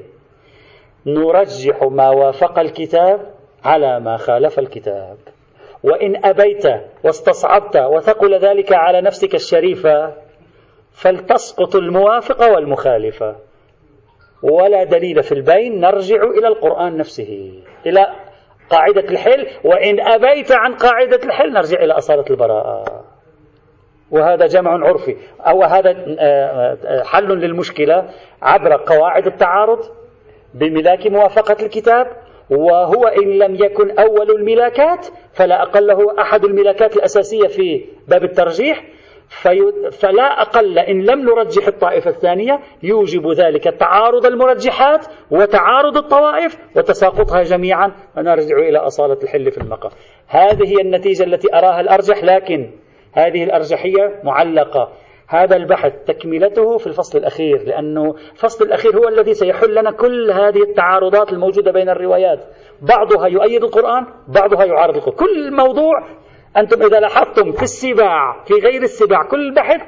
نرجح ما وافق الكتاب على ما خالف الكتاب. وإن أبيت واستصعبت وثقل ذلك على نفسك الشريفة فلتسقط الموافقة والمخالفة ولا دليل في البين نرجع إلى القرآن نفسه إلى قاعدة الحل. وإن أبيت عن قاعدة الحل نرجع إلى أصالة البراءة. وهذا جمع عرفي. أو هذا آه، آه، حل للمشكلة عبر قواعد التعارض بملاك موافقة الكتاب وهو إن لم يكن أول الملاكات فلا أقل هو أحد الملاكات الأساسية في باب الترجيح. فلا أقل إن لم نرجح الطائفة الثانية يوجب ذلك تعارض المرجحات وتعارض الطوائف وتساقطها جميعا. ونرجع إلى أصالة الحل في المقام. هذه هي النتيجة التي أراها الأرجح لكن هذه الأرجحية معلقة. هذا البحث تكملته في الفصل الأخير لأنه الفصل الأخير هو الذي سيحل لنا كل هذه التعارضات الموجودة بين الروايات. بعضها يؤيد القرآن بعضها يعارض القرآن. كل موضوع أنتم إذا لاحظتم في السباع في غير السباع كل بحث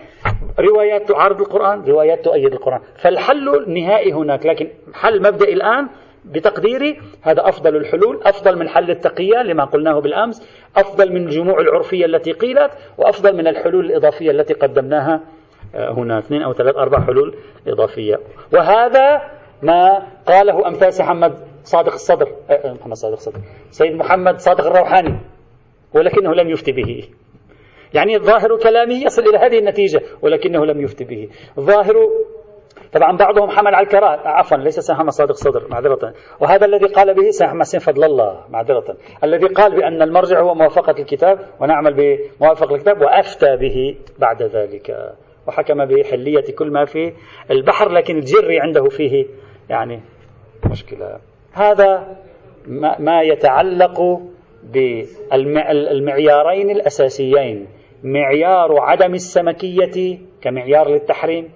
روايات تعارض القرآن روايات تؤيد القرآن. فالحل النهائي هناك لكن حل مبدئي الآن بتقديري هذا أفضل الحلول أفضل من حل التقية لما قلناه بالأمس أفضل من الجموع العرفية التي قيلت وأفضل من الحلول الإضافية التي قدمناها آه، هنا اثنين أو ثلاث أربع حلول إضافية. وهذا ما قاله أمثال محمد صادق الصدر آه، آه، محمد صادق الصدر. سيد محمد صادق الروحاني ولكنه لم يفتي به. يعني ظاهر كلامه يصل إلى هذه النتيجة ولكنه لم يفتي به. ظاهر طبعا بعضهم حمل على الكراهة. عفوا ليس محمد صادق صدر معذرة. وهذا الذي قال به سيد محمد فضل الله معذرة. الذي قال بأن المرجع هو موافقة الكتاب ونعمل بموافقة الكتاب وأفتى به بعد ذلك. وحكم بحلية كل ما في البحر لكن الجري عنده فيه يعني مشكلة. هذا ما يتعلق بالمعيارين الأساسيين. معيار عدم السمكية كمعيار للتحريم.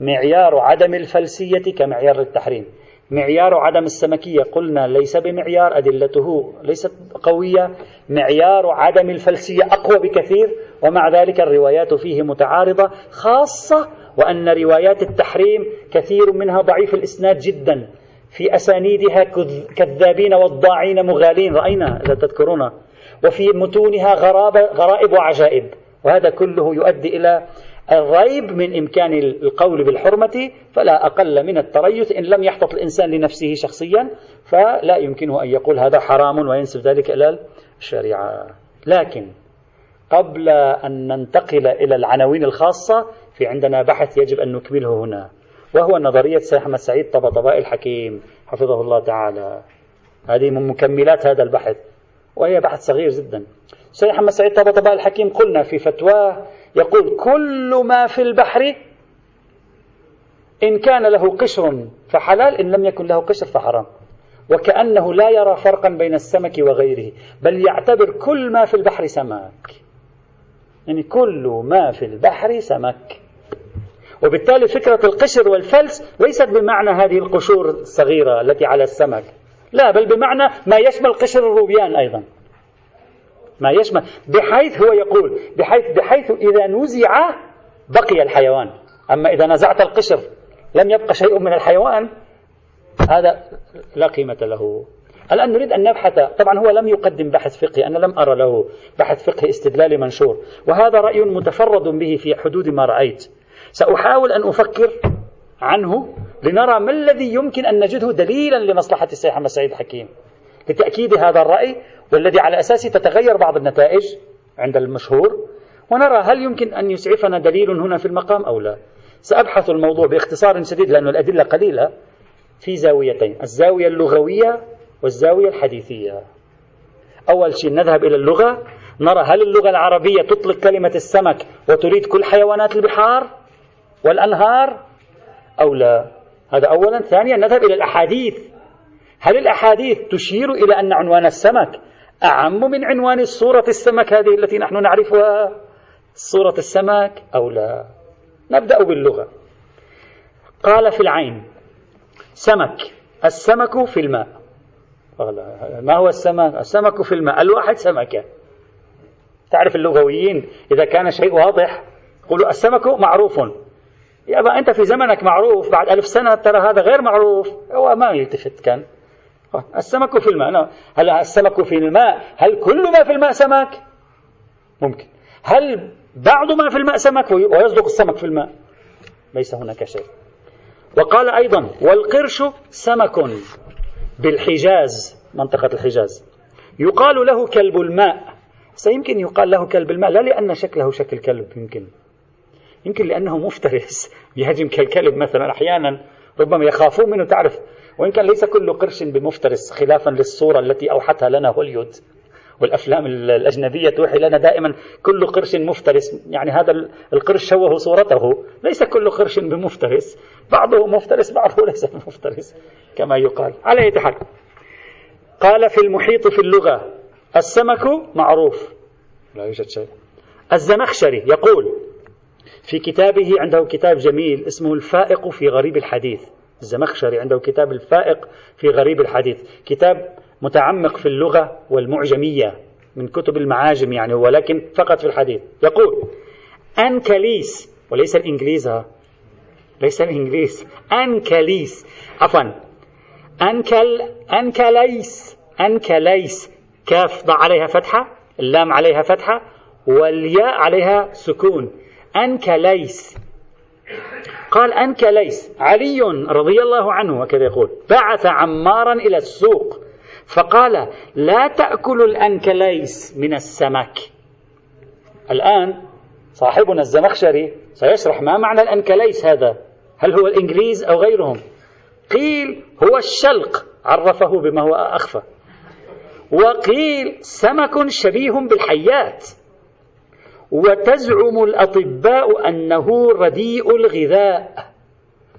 معيار عدم الفلسية كمعيار للتحريم معيار عدم السمكية قلنا ليس بمعيار أدلته ليست قوية. معيار عدم الفلسية أقوى بكثير ومع ذلك الروايات فيه متعارضة خاصة وأن روايات التحريم كثير منها ضعيف الإسناد جدا. في أسانيدها كذابين والضاعين مغالين رأينا إذا تذكرون. وفي متونها غرابة غرائب وعجائب وهذا كله يؤدي إلى الريب من إمكان القول بالحرمة فلا أقل من التريث إن لم يحتط الإنسان لنفسه شخصيا فلا يمكنه أن يقول هذا حرام وينسب ذلك إلى الشريعة. لكن قبل أن ننتقل إلى العناوين الخاصة في عندنا بحث يجب أن نكمله هنا وهو نظرية أحمد سعيد طبطباء الحكيم حفظه الله تعالى. هذه من مكملات هذا البحث وهي بحث صغير جدا. سيد محمد سعيد طبطباء الحكيم قلنا في فتواه يقول كل ما في البحر إن كان له قشر فحلال إن لم يكن له قشر فحرام. وكأنه لا يرى فرقا بين السمك وغيره بل يعتبر كل ما في البحر سمك. يعني كل ما في البحر سمك. وبالتالي فكرة القشر والفلس ليست بمعنى هذه القشور الصغيرة التي على السمك. لا بل بمعنى ما يشمل قشر الروبيان أيضا. ما يشمل. بحيث هو يقول بحيث بحيث إذا نزع بقي الحيوان. أما إذا نزعت القشر لم يبقى شيء من الحيوان هذا لا قيمة له. الآن نريد أن نبحث. طبعا هو لم يقدم بحث فقهي أنا لم أرى له بحث فقهي استدلالي منشور. وهذا رأي متفرد به في حدود ما رأيت. سأحاول أن أفكر عنه لنرى ما الذي يمكن أن نجده دليلا لمصلحة السيد محمد سعيد الحكيم لتأكيد هذا الرأي والذي على أساسه تتغير بعض النتائج عند المشهور ونرى هل يمكن أن يسعفنا دليل هنا في المقام أو لا. سأبحث الموضوع باختصار شديد لأن الأدلة قليلة. في زاويتين الزاوية اللغوية والزاوية الحديثية. أول شيء نذهب إلى اللغة. نرى هل اللغة العربية تطلق كلمة السمك وتريد كل حيوانات البحار والأنهار أو لا. هذا أولا. ثانيا نذهب إلى الأحاديث. هل الأحاديث تشير إلى أن عنوان السمك أعم من عنوان صورة السمك هذه التي نحن نعرفها؟ صورة السمك أو لا؟ نبدأ باللغة. قال في العين سمك السمك في الماء. ما هو السمك؟ السمك في الماء الواحد سمكة تعرف اللغويين إذا كان شيء واضح يقولوا السمك معروف. يابا أنت في زمنك معروف بعد ألف سنة ترى هذا غير معروف. هو ما يلتفت كان. السمك في الماء. نعم. هل السمك في الماء؟ هل كل ما في الماء سمك ممكن. هل بعض ما في الماء سمك ويصدق السمك في الماء. ليس هناك شيء. وقال أيضا والقرش سمك بالحجاز. منطقة الحجاز. يقال له كلب الماء. سيمكن يقال له كلب الماء لا لأن شكله شكل كلب يمكن. يمكن لأنه مفترس. يهجم كالكلب مثلا أحيانا. ربما يخافون منه. تعرف وإن كان ليس كل قرش بمفترس خلافا للصورة التي أوحتها لنا هوليود والأفلام الأجنبية توحي لنا دائما كل قرش مفترس. يعني هذا القرش شوه صورته. ليس كل قرش بمفترس. بعضه مفترس بعضه ليس بمفترس كما يقال. على أي حال. قال في المحيط في اللغة السمك معروف. لا يوجد شيء. الزمخشري يقول في كتابه عنده كتاب جميل اسمه الفائق في غريب الحديث. الزمخشري عنده كتاب الفائق في غريب الحديث. كتاب متعمق في اللغة والمعجمية من كتب المعاجم يعني ولكن فقط في الحديث. يقول أنكليس وليس الإنجليز ليس الإنجليز. أنكليس عفوا. أنكل أنكليس أنكليس كاف ضع عليها فتحة اللام عليها فتحة والياء عليها سكون. أنكليس قال أنكليس علي رضي الله عنه وكذا يقول بعث عمارا إلى السوق فقال لا تأكل الأنكليس من السمك. الآن صاحبنا الزمخشري سيشرح ما معنى الأنكليس هذا. هل هو الإنجليز أو غيرهم؟ قيل هو الشلق. عرفه بما هو أخفى. وقيل سمك شبيه بالحيات. وتزعم الأطباء أنه رديء الغذاء.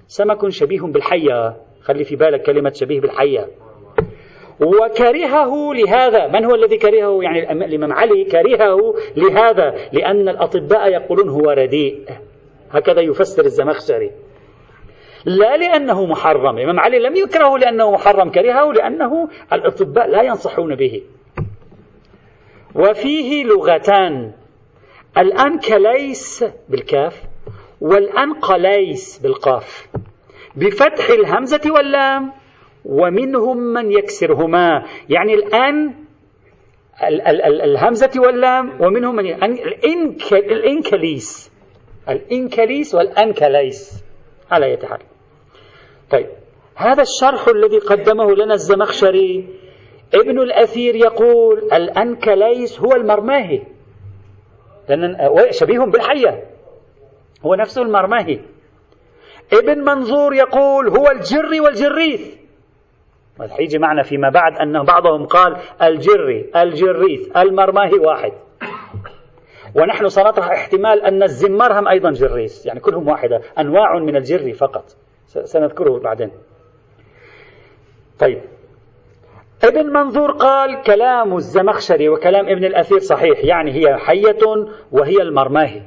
سمك شبيه بالحية. خلي في بالك كلمة شبيه بالحية. وكرهه لهذا. من هو الذي كرهه؟ يعني الإمام علي كرهه لهذا. لأن الأطباء يقولون هو رديء. هكذا يفسر الزمخشري. لا لأنه محرم. الإمام علي لم يكرهه لأنه محرم. كرهه لأنه الأطباء لا ينصحون به. وفيه لغتان. الأنكليس بالكاف والأنقليس بالقاف. بفتح الهمزة واللام ومنهم من يكسرهما. يعني الآن الهمزة واللام ومنهم من الإنكليس الإنكليس والأنكليس على يتحال طيب. هذا الشرح الذي قدمه لنا الزمخشري ابن الأثير يقول الأنكليس هو المرماهي. لأن شبيه بالحية. هو نفسه المرماهي ابن منظور يقول هو الجري والجريث. حيجي معنا فيما بعد أن بعضهم قال الجري الجريث المرماهي واحد. ونحن سنطرح احتمال أن الزمار هم أيضا جريث يعني كلهم واحدة. أنواع من الجري فقط. سنذكره بعدين. طيب. ابن منظور قال كلام الزمخشري وكلام ابن الأثير صحيح يعني هي حية وهي المرماهي.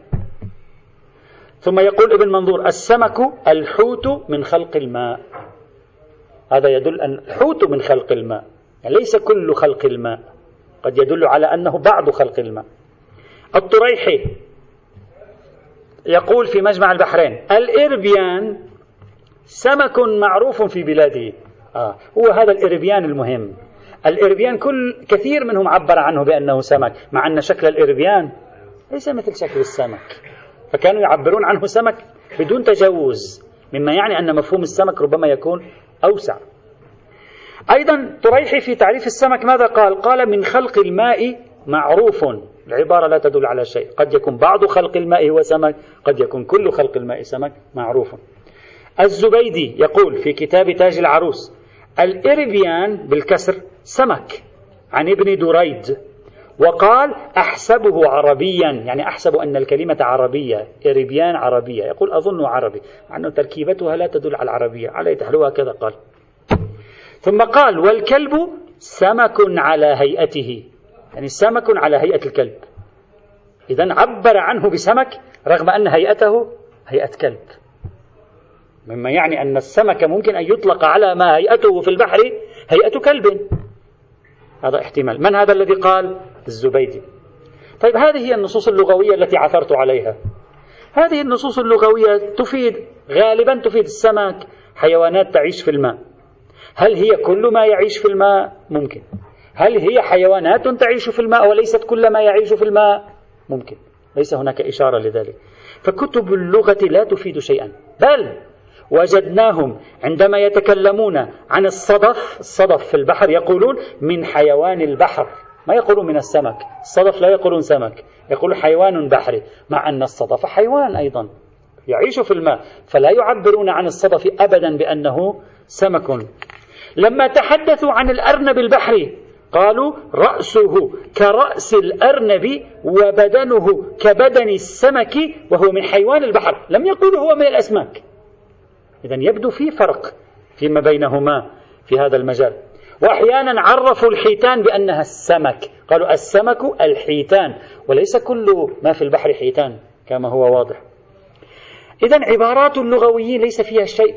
ثم يقول ابن منظور السمك الحوت من خلق الماء. هذا يدل أن الحوت من خلق الماء يعني ليس كل خلق الماء قد يدل على أنه بعض خلق الماء. الطريحي يقول في مجمع البحرين الإربيان سمك معروف في بلاده. آه. هو هذا الإربيان المهم. الإربيان كل كثير منهم عبر عنه بأنه سمك مع أن شكل الإربيان ليس مثل شكل السمك. فكانوا يعبرون عنه سمك بدون تجوز مما يعني أن مفهوم السمك ربما يكون أوسع. أيضا طريحي في تعريف السمك ماذا قال؟ قال من خلق الماء معروف. العبارة لا تدل على شيء. قد يكون بعض خلق الماء هو سمك قد يكون كل خلق الماء سمك معروف. الزبيدي يقول في كتاب تاج العروس الإربيان بالكسر سمك عن ابن دريد وقال أحسبه عربيا يعني أحسب أن الكلمة عربية إربيان عربية يقول أظن عربي أن تركيبتها لا تدل على العربية على تحلوها كذا قال. ثم قال والكلب سمك على هيئته يعني سمك على هيئة الكلب. إذا عبر عنه بسمك رغم أن هيئته هيئة كلب. مما يعني أن السمك ممكن أن يطلق على ما هيئته في البحر هيئة كلب. هذا احتمال. من هذا الذي قال؟ الزبيدي. طيب هذه هي النصوص اللغوية التي عثرت عليها. هذه النصوص اللغوية تفيد غالبا تفيد السمك حيوانات تعيش في الماء. هل هي كل ما يعيش في الماء؟ ممكن. هل هي حيوانات تعيش في الماء وليست كل ما يعيش في الماء؟ ممكن. ليس هناك إشارة لذلك. فكتب اللغة لا تفيد شيئا. بل وجدناهم عندما يتكلمون عن الصدف الصدف في البحر يقولون من حيوان البحر. ما يقولون من السمك؟ الصدف لا يقولون سمك يقول حيوان بحري مع أن الصدف حيوان أيضا. يعيش في الماء فلا يعبرون عن الصدف أبدا بأنه سمك. لما تحدثوا عن الأرنب البحري قالوا رأسه كرأس الأرنب وبدنه كبدن السمك وهو من حيوان البحر. لم يقولوا هو من الأسماك. إذا يبدو في فرق فيما بينهما في هذا المجال. وأحيانا عرفوا الحيتان بأنها السمك. قالوا السمك الحيتان وليس كل ما في البحر حيتان كما هو واضح. إذا عبارات اللغويين ليس فيها شيء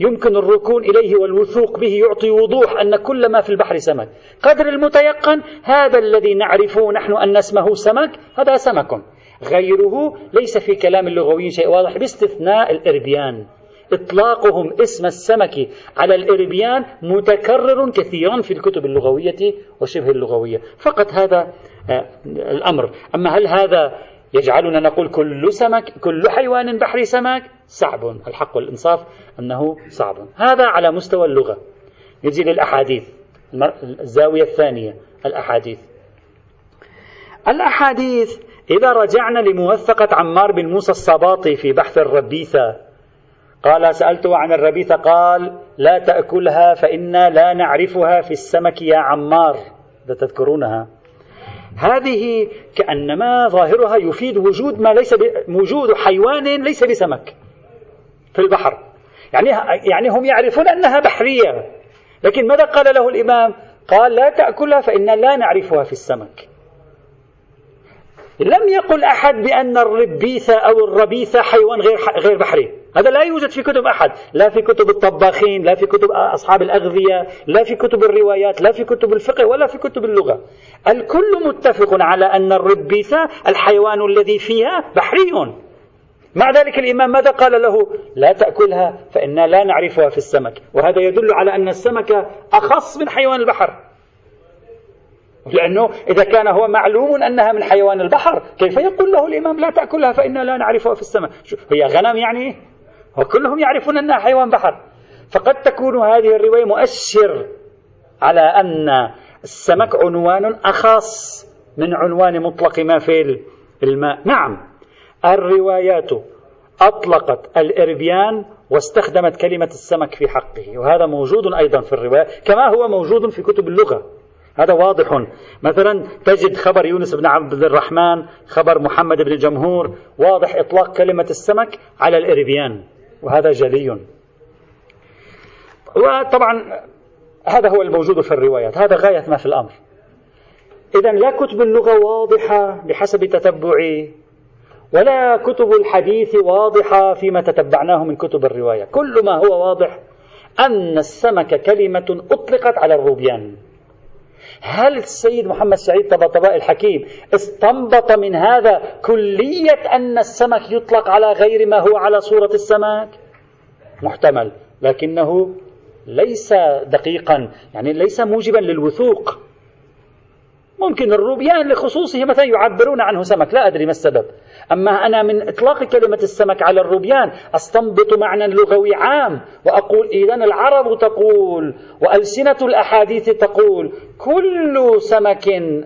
يمكن الركون إليه والوثوق به يعطي وضوح أن كل ما في البحر سمك. قدر المتيقن هذا الذي نعرفه نحن أن اسمه سمك هذا سمك. غيره ليس في كلام اللغويين شيء واضح باستثناء الإربيان. إطلاقهم اسم السمك على الإربيان متكرر كثيرا في الكتب اللغوية وشبه اللغوية. فقط هذا آه، الأمر. أما هل هذا يجعلنا نقول كل سمك كل حيوان بحري سمك؟ صعب. الحق والإنصاف أنه صعب. هذا على مستوى اللغة. يجي للأحاديث. الزاوية الثانية الأحاديث. الأحاديث إذا رجعنا لموثقة عمار بن موسى الصباطي في بحث الربيثة قال سألته عن الربيثة قال لا تأكلها فإنا لا نعرفها في السمك يا عمار. إذا تذكرونها. هذه كأنما ظاهرها يفيد وجود ما ليس وجود حيوان ليس بسمك في البحر. يعني يعني هم يعرفون أنها بحرية. لكن ماذا قال له الإمام؟ قال لا تأكلها فإنا لا نعرفها في السمك. لم يقل أحد بأن الربيثة أو الربيثة حيوان غير غير بحري. هذا لا يوجد في كتب أحد. لا في كتب الطباخين لا في كتب أصحاب الأغذية لا في كتب الروايات لا في كتب الفقه ولا في كتب اللغة. الكل متفق على أن الربيثة الحيوان الذي فيها بحري مع ذلك الإمام ماذا قال له؟ لا تأكلها فإنا لا نعرفها في السمك. وهذا يدل على أن السمك أخص من حيوان البحر. لأنه إذا كان هو معلوم أنها من حيوان البحر كيف يقول له الإمام لا تأكلها فإنا لا نعرفها في السماء؟ هي غنم يعني؟ وكلهم يعرفون أنها حيوان بحر. فقد تكون هذه الرواية مؤشر على أن السمك عنوان أخص من عنوان مطلق ما في الماء. نعم الروايات أطلقت الإربيان واستخدمت كلمة السمك في حقه وهذا موجود أيضا في الرواية كما هو موجود في كتب اللغة. هذا واضح. مثلا تجد خبر يونس بن عبد الرحمن خبر محمد بن جمهور واضح إطلاق كلمة السمك على الإربيان وهذا جلي. وطبعا هذا هو الموجود في الروايات هذا غاية ما في الأمر. إذا لا كتب اللغة واضحة بحسب تتبعي ولا كتب الحديث واضحة فيما تتبعناه من كتب الرواية. كل ما هو واضح أن السمك كلمة أطلقت على الروبيان. هل السيد محمد سعيد طباطباء الحكيم استنبط من هذا كلية أن السمك يطلق على غير ما هو على صورة السمك؟ محتمل لكنه ليس دقيقا يعني ليس موجبا للوثوق. ممكن الروبيان لخصوصه مثلا يعبرون عنه سمك لا أدري ما السبب. أما أنا من إطلاق كلمة السمك على الروبيان أستنبط معنى لغوي عام وأقول إذا العرب تقول وألسنة الأحاديث تقول كل سمك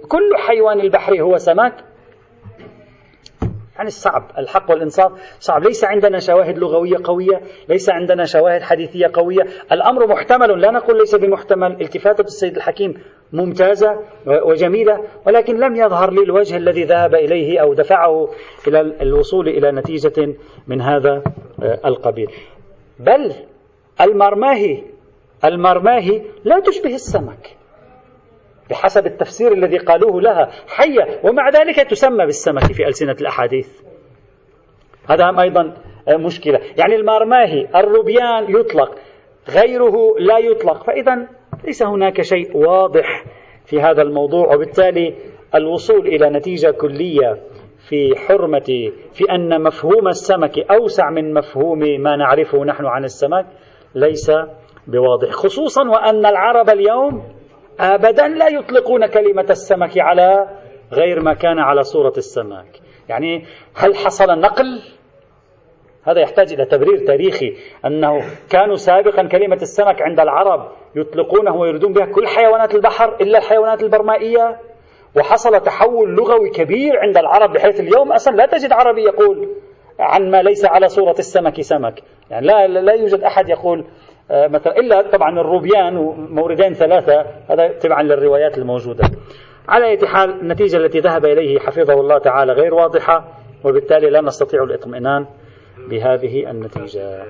كل حيوان البحر هو سمك؟ يعني صعب الحق والإنصاف صعب. ليس عندنا شواهد لغوية قوية ليس عندنا شواهد حديثية قوية. الأمر محتمل لا نقول ليس بمحتمل. التفاتة السيد الحكيم ممتازة وجميلة ولكن لم يظهر لي الوجه الذي ذهب إليه أو دفعه إلى الوصول إلى نتيجة من هذا آه، القبيل. بل المرماهي المرماهي لا تشبه السمك بحسب التفسير الذي قالوه لها. حية ومع ذلك تسمى بالسمك في ألسنة الأحاديث. هذا أيضا مشكلة. يعني المارماهي الروبيان يطلق غيره لا يطلق. فإذا ليس هناك شيء واضح في هذا الموضوع وبالتالي الوصول إلى نتيجة كلية في حرمة في أن مفهوم السمك أوسع من مفهوم ما نعرفه نحن عن السمك ليس بواضح. خصوصا وأن العرب اليوم أبدا لا يطلقون كلمة السمك على غير ما كان على صورة السمك. يعني هل حصل نقل؟ هذا يحتاج إلى تبرير تاريخي. أنه كانوا سابقا كلمة السمك عند العرب يطلقونه ويريدون بها كل حيوانات البحر إلا الحيوانات البرمائية. وحصل تحول لغوي كبير عند العرب بحيث اليوم أصلا لا تجد عربي يقول عن ما ليس على صورة السمك سمك. يعني لا, لا يوجد أحد يقول آه، مثلا إلا طبعا الروبيان وموردين ثلاثة. هذا تبعا للروايات الموجودة. على أي حال النتيجة التي ذهب إليه حفظه الله تعالى غير واضحة وبالتالي لا نستطيع الاطمئنان. بهذه النتيجة.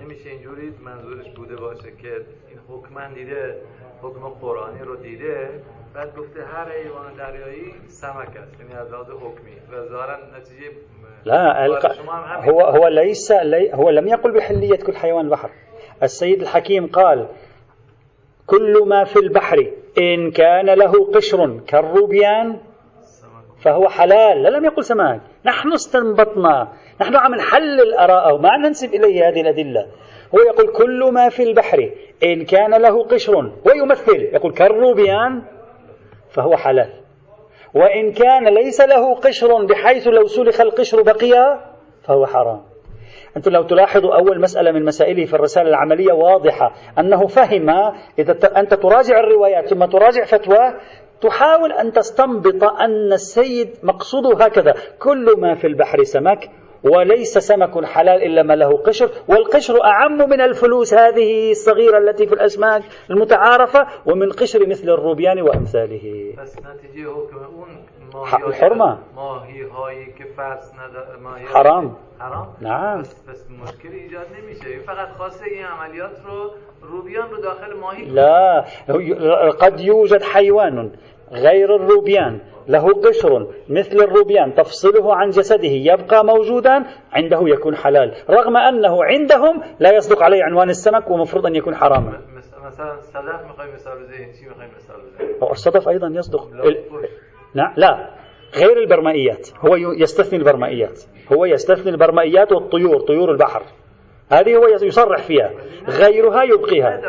نمیشه اینجوری؟ منظورش بوده باشه که این حکما دیده حکم قرآنی رو دیده بعد گفته هر حیوان دریایی سمک است. یعنی از لحاظ حکمی. و ظاهرا نتیجه لا هو هو ليس لي هو لم يقل بحلية كل حيوان البحر. السيد الحكيم قال كل ما في البحر إن كان له قشر كالروبيان فهو حلال. لا لم يقل سمك نحن استنبطنا. نحن عم نحلل آراءه ما ننسب إليه هذه الأدلة. هو يقول كل ما في البحر إن كان له قشر ويمثل. يقول كالروبيان فهو حلال. وإن كان ليس له قشر بحيث لو سلخ القشر بقي فهو حرام. أنتم لو تلاحظوا أول مسألة من مسائله في الرسالة العملية واضحة. أنه فهم إذا أنت تراجع الروايات ثم تراجع فتوى تحاول أن تستنبط أن السيد مقصوده هكذا. كل ما في البحر سمك وليس سمك حلال إلا ما له قشر والقشر أعم من الفلوس هذه الصغيرة التي في الأسماك المتعارفة ومن قشر مثل الروبيان وأمثاله. بس الحرمة. ماهی هایی که فصل نداره حرام. حرام؟ نعم. بس, بس مشکلی ایجاد نمیشه. این فقط خواسته این عملیات رو روبیان رو داخل ماهی. لا. قد يوجد حيوان غير الروبيان. له قشر مثل الروبيان. تفصله عن جسده. يبقى موجودا. عنده يكون حلال. رغم أنه عندهم لا يصدق عليه عنوان السمك ومفروض أن يكون حراما. مثلا صدف میخوای مثال میخوای مثال بزنیم الصدف أيضا يصدق. لا لا. غير البرمائيات. هو يستثني البرمائيات. هو يستثني البرمائيات والطيور طيور البحر. هذه هو يصرح فيها. غيرها يبقيها.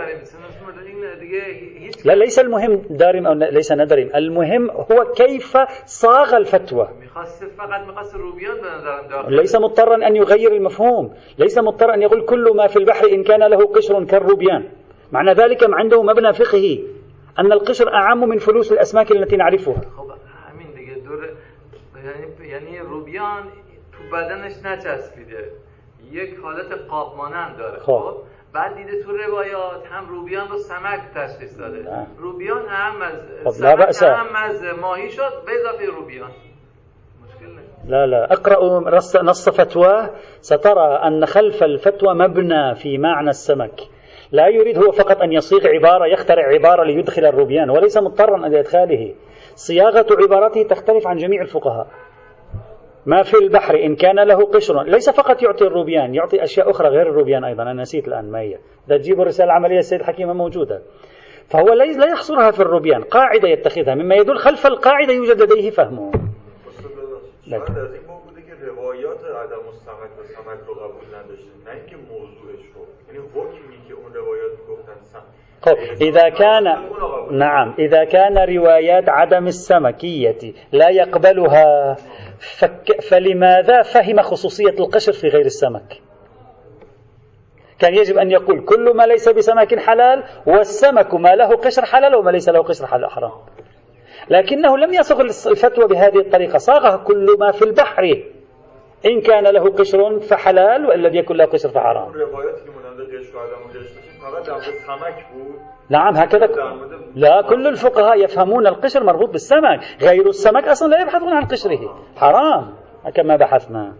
لا ليس المهم دارم أو ليس ندرم. المهم هو كيف صاغ الفتوى. ليس مضطرا أن يغير المفهوم. ليس مضطرا أن يقول كل ما في البحر إن كان له قشر كالروبيان. معنى ذلك عنده مبنى فقهي أن القشر أعم من فلوس الأسماك التي نعرفها. یعنی یعنی روبیان تو بدنش نچسبیده. یک حالت قاب مانند داره. خب. بعد دیده تو روایات هم روبیان رو سمک تشخیص داده. نه. روبیان اعم از سمک. اعم از ماهی شد به اضافه روبیان. لا لا. اقرأوا نص- نص فتواه سترى أن خلف الفتوى مبنى في معنى السمك. لا يريد هو فقط أن يصيغ عبارة يخترع عبارة ليدخل الروبيان وليس مضطرا إلى إدخاله. صياغة عبارته تختلف عن جميع الفقهاء. ما في البحر إن كان له قشر. ليس فقط يعطي الروبيان يعطي أشياء أخرى غير الروبيان أيضا. أنا نسيت الآن ما هي. إذا تجيبوا الرسالة العملية السيد حكيمة موجودة. فهو لا يحصرها في الروبيان. قاعدة يتخذها. مما يدل خلف القاعدة يوجد لديه فهمه. موضوعش رو یعنی حکمی که اون روایات گفتن سم طيب إذا كان نعم إذا كان روايات عدم السمكية لا يقبلها فك فلماذا فهم خصوصية القشر في غير السمك؟ كان يجب أن يقول كل ما ليس بسمك حلال والسمك ما له قشر حلال وما ليس له قشر حلال حرام. لكنه لم يصغ الفتوى بهذه الطريقة صاغها كل ما في البحر. إن كان له قشر فحلال وإن لم يكن له قشر فحرام. نعم هكذا لا كل الفقهاء يفهمون القشر مربوط بالسمك غير السمك أصلا لا يبحثون عن قشره. حرام. كما بحثنا.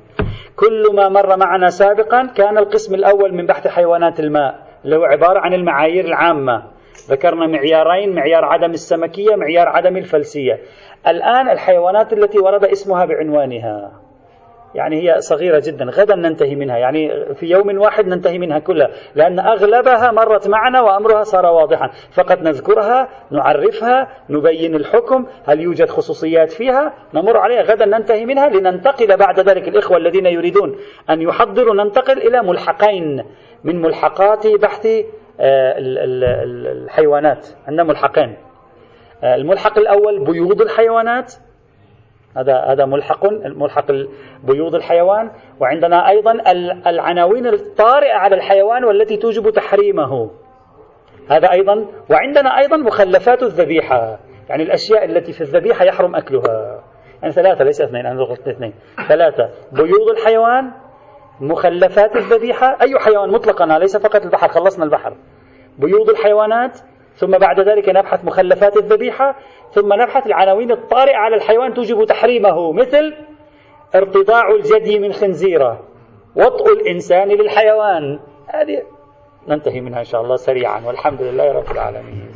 كل ما مر معنا سابقا كان القسم الأول من بحث حيوانات الماء. اللي هو عبارة عن المعايير العامة. ذكرنا معيارين معيار عدم السمكية معيار عدم الفلسية. الآن الحيوانات التي ورد اسمها بعنوانها. يعني هي صغيرة جدا. غدا ننتهي منها. يعني في يوم واحد ننتهي منها كلها. لأن أغلبها مرت معنا وأمرها صار واضحا. فقط نذكرها نعرفها نبين الحكم هل يوجد خصوصيات فيها؟ نمر عليها. غدا ننتهي منها لننتقل بعد ذلك الإخوة الذين يريدون أن يحضروا ننتقل إلى ملحقين من ملحقات بحث آه، ال- ال- ال- الحيوانات. عندنا ملحقين. آه، الملحق الأول بيوض الحيوانات. هذا هذا ملحق ملحق بيوض الحيوان. وعندنا أيضا ال- العناوين الطارئة على الحيوان والتي توجب تحريمه. هذا أيضا وعندنا أيضا مخلفات الذبيحة. يعني الأشياء التي في الذبيحة يحرم أكلها. يعني ثلاثة ليس اثنين أنا غلطت اثنين. ثلاثة بيوض الحيوان مخلفات الذبيحة. أي حيوان مطلقا ليس فقط البحر خلصنا البحر. بيوض الحيوانات ثم بعد ذلك نبحث مخلفات الذبيحة ثم نبحث العناوين الطارئة على الحيوان توجب تحريمه مثل ارتضاع الجدي من خنزيرة وطء الإنسان للحيوان. هذه ننتهي منها إن شاء الله سريعا والحمد لله رب العالمين.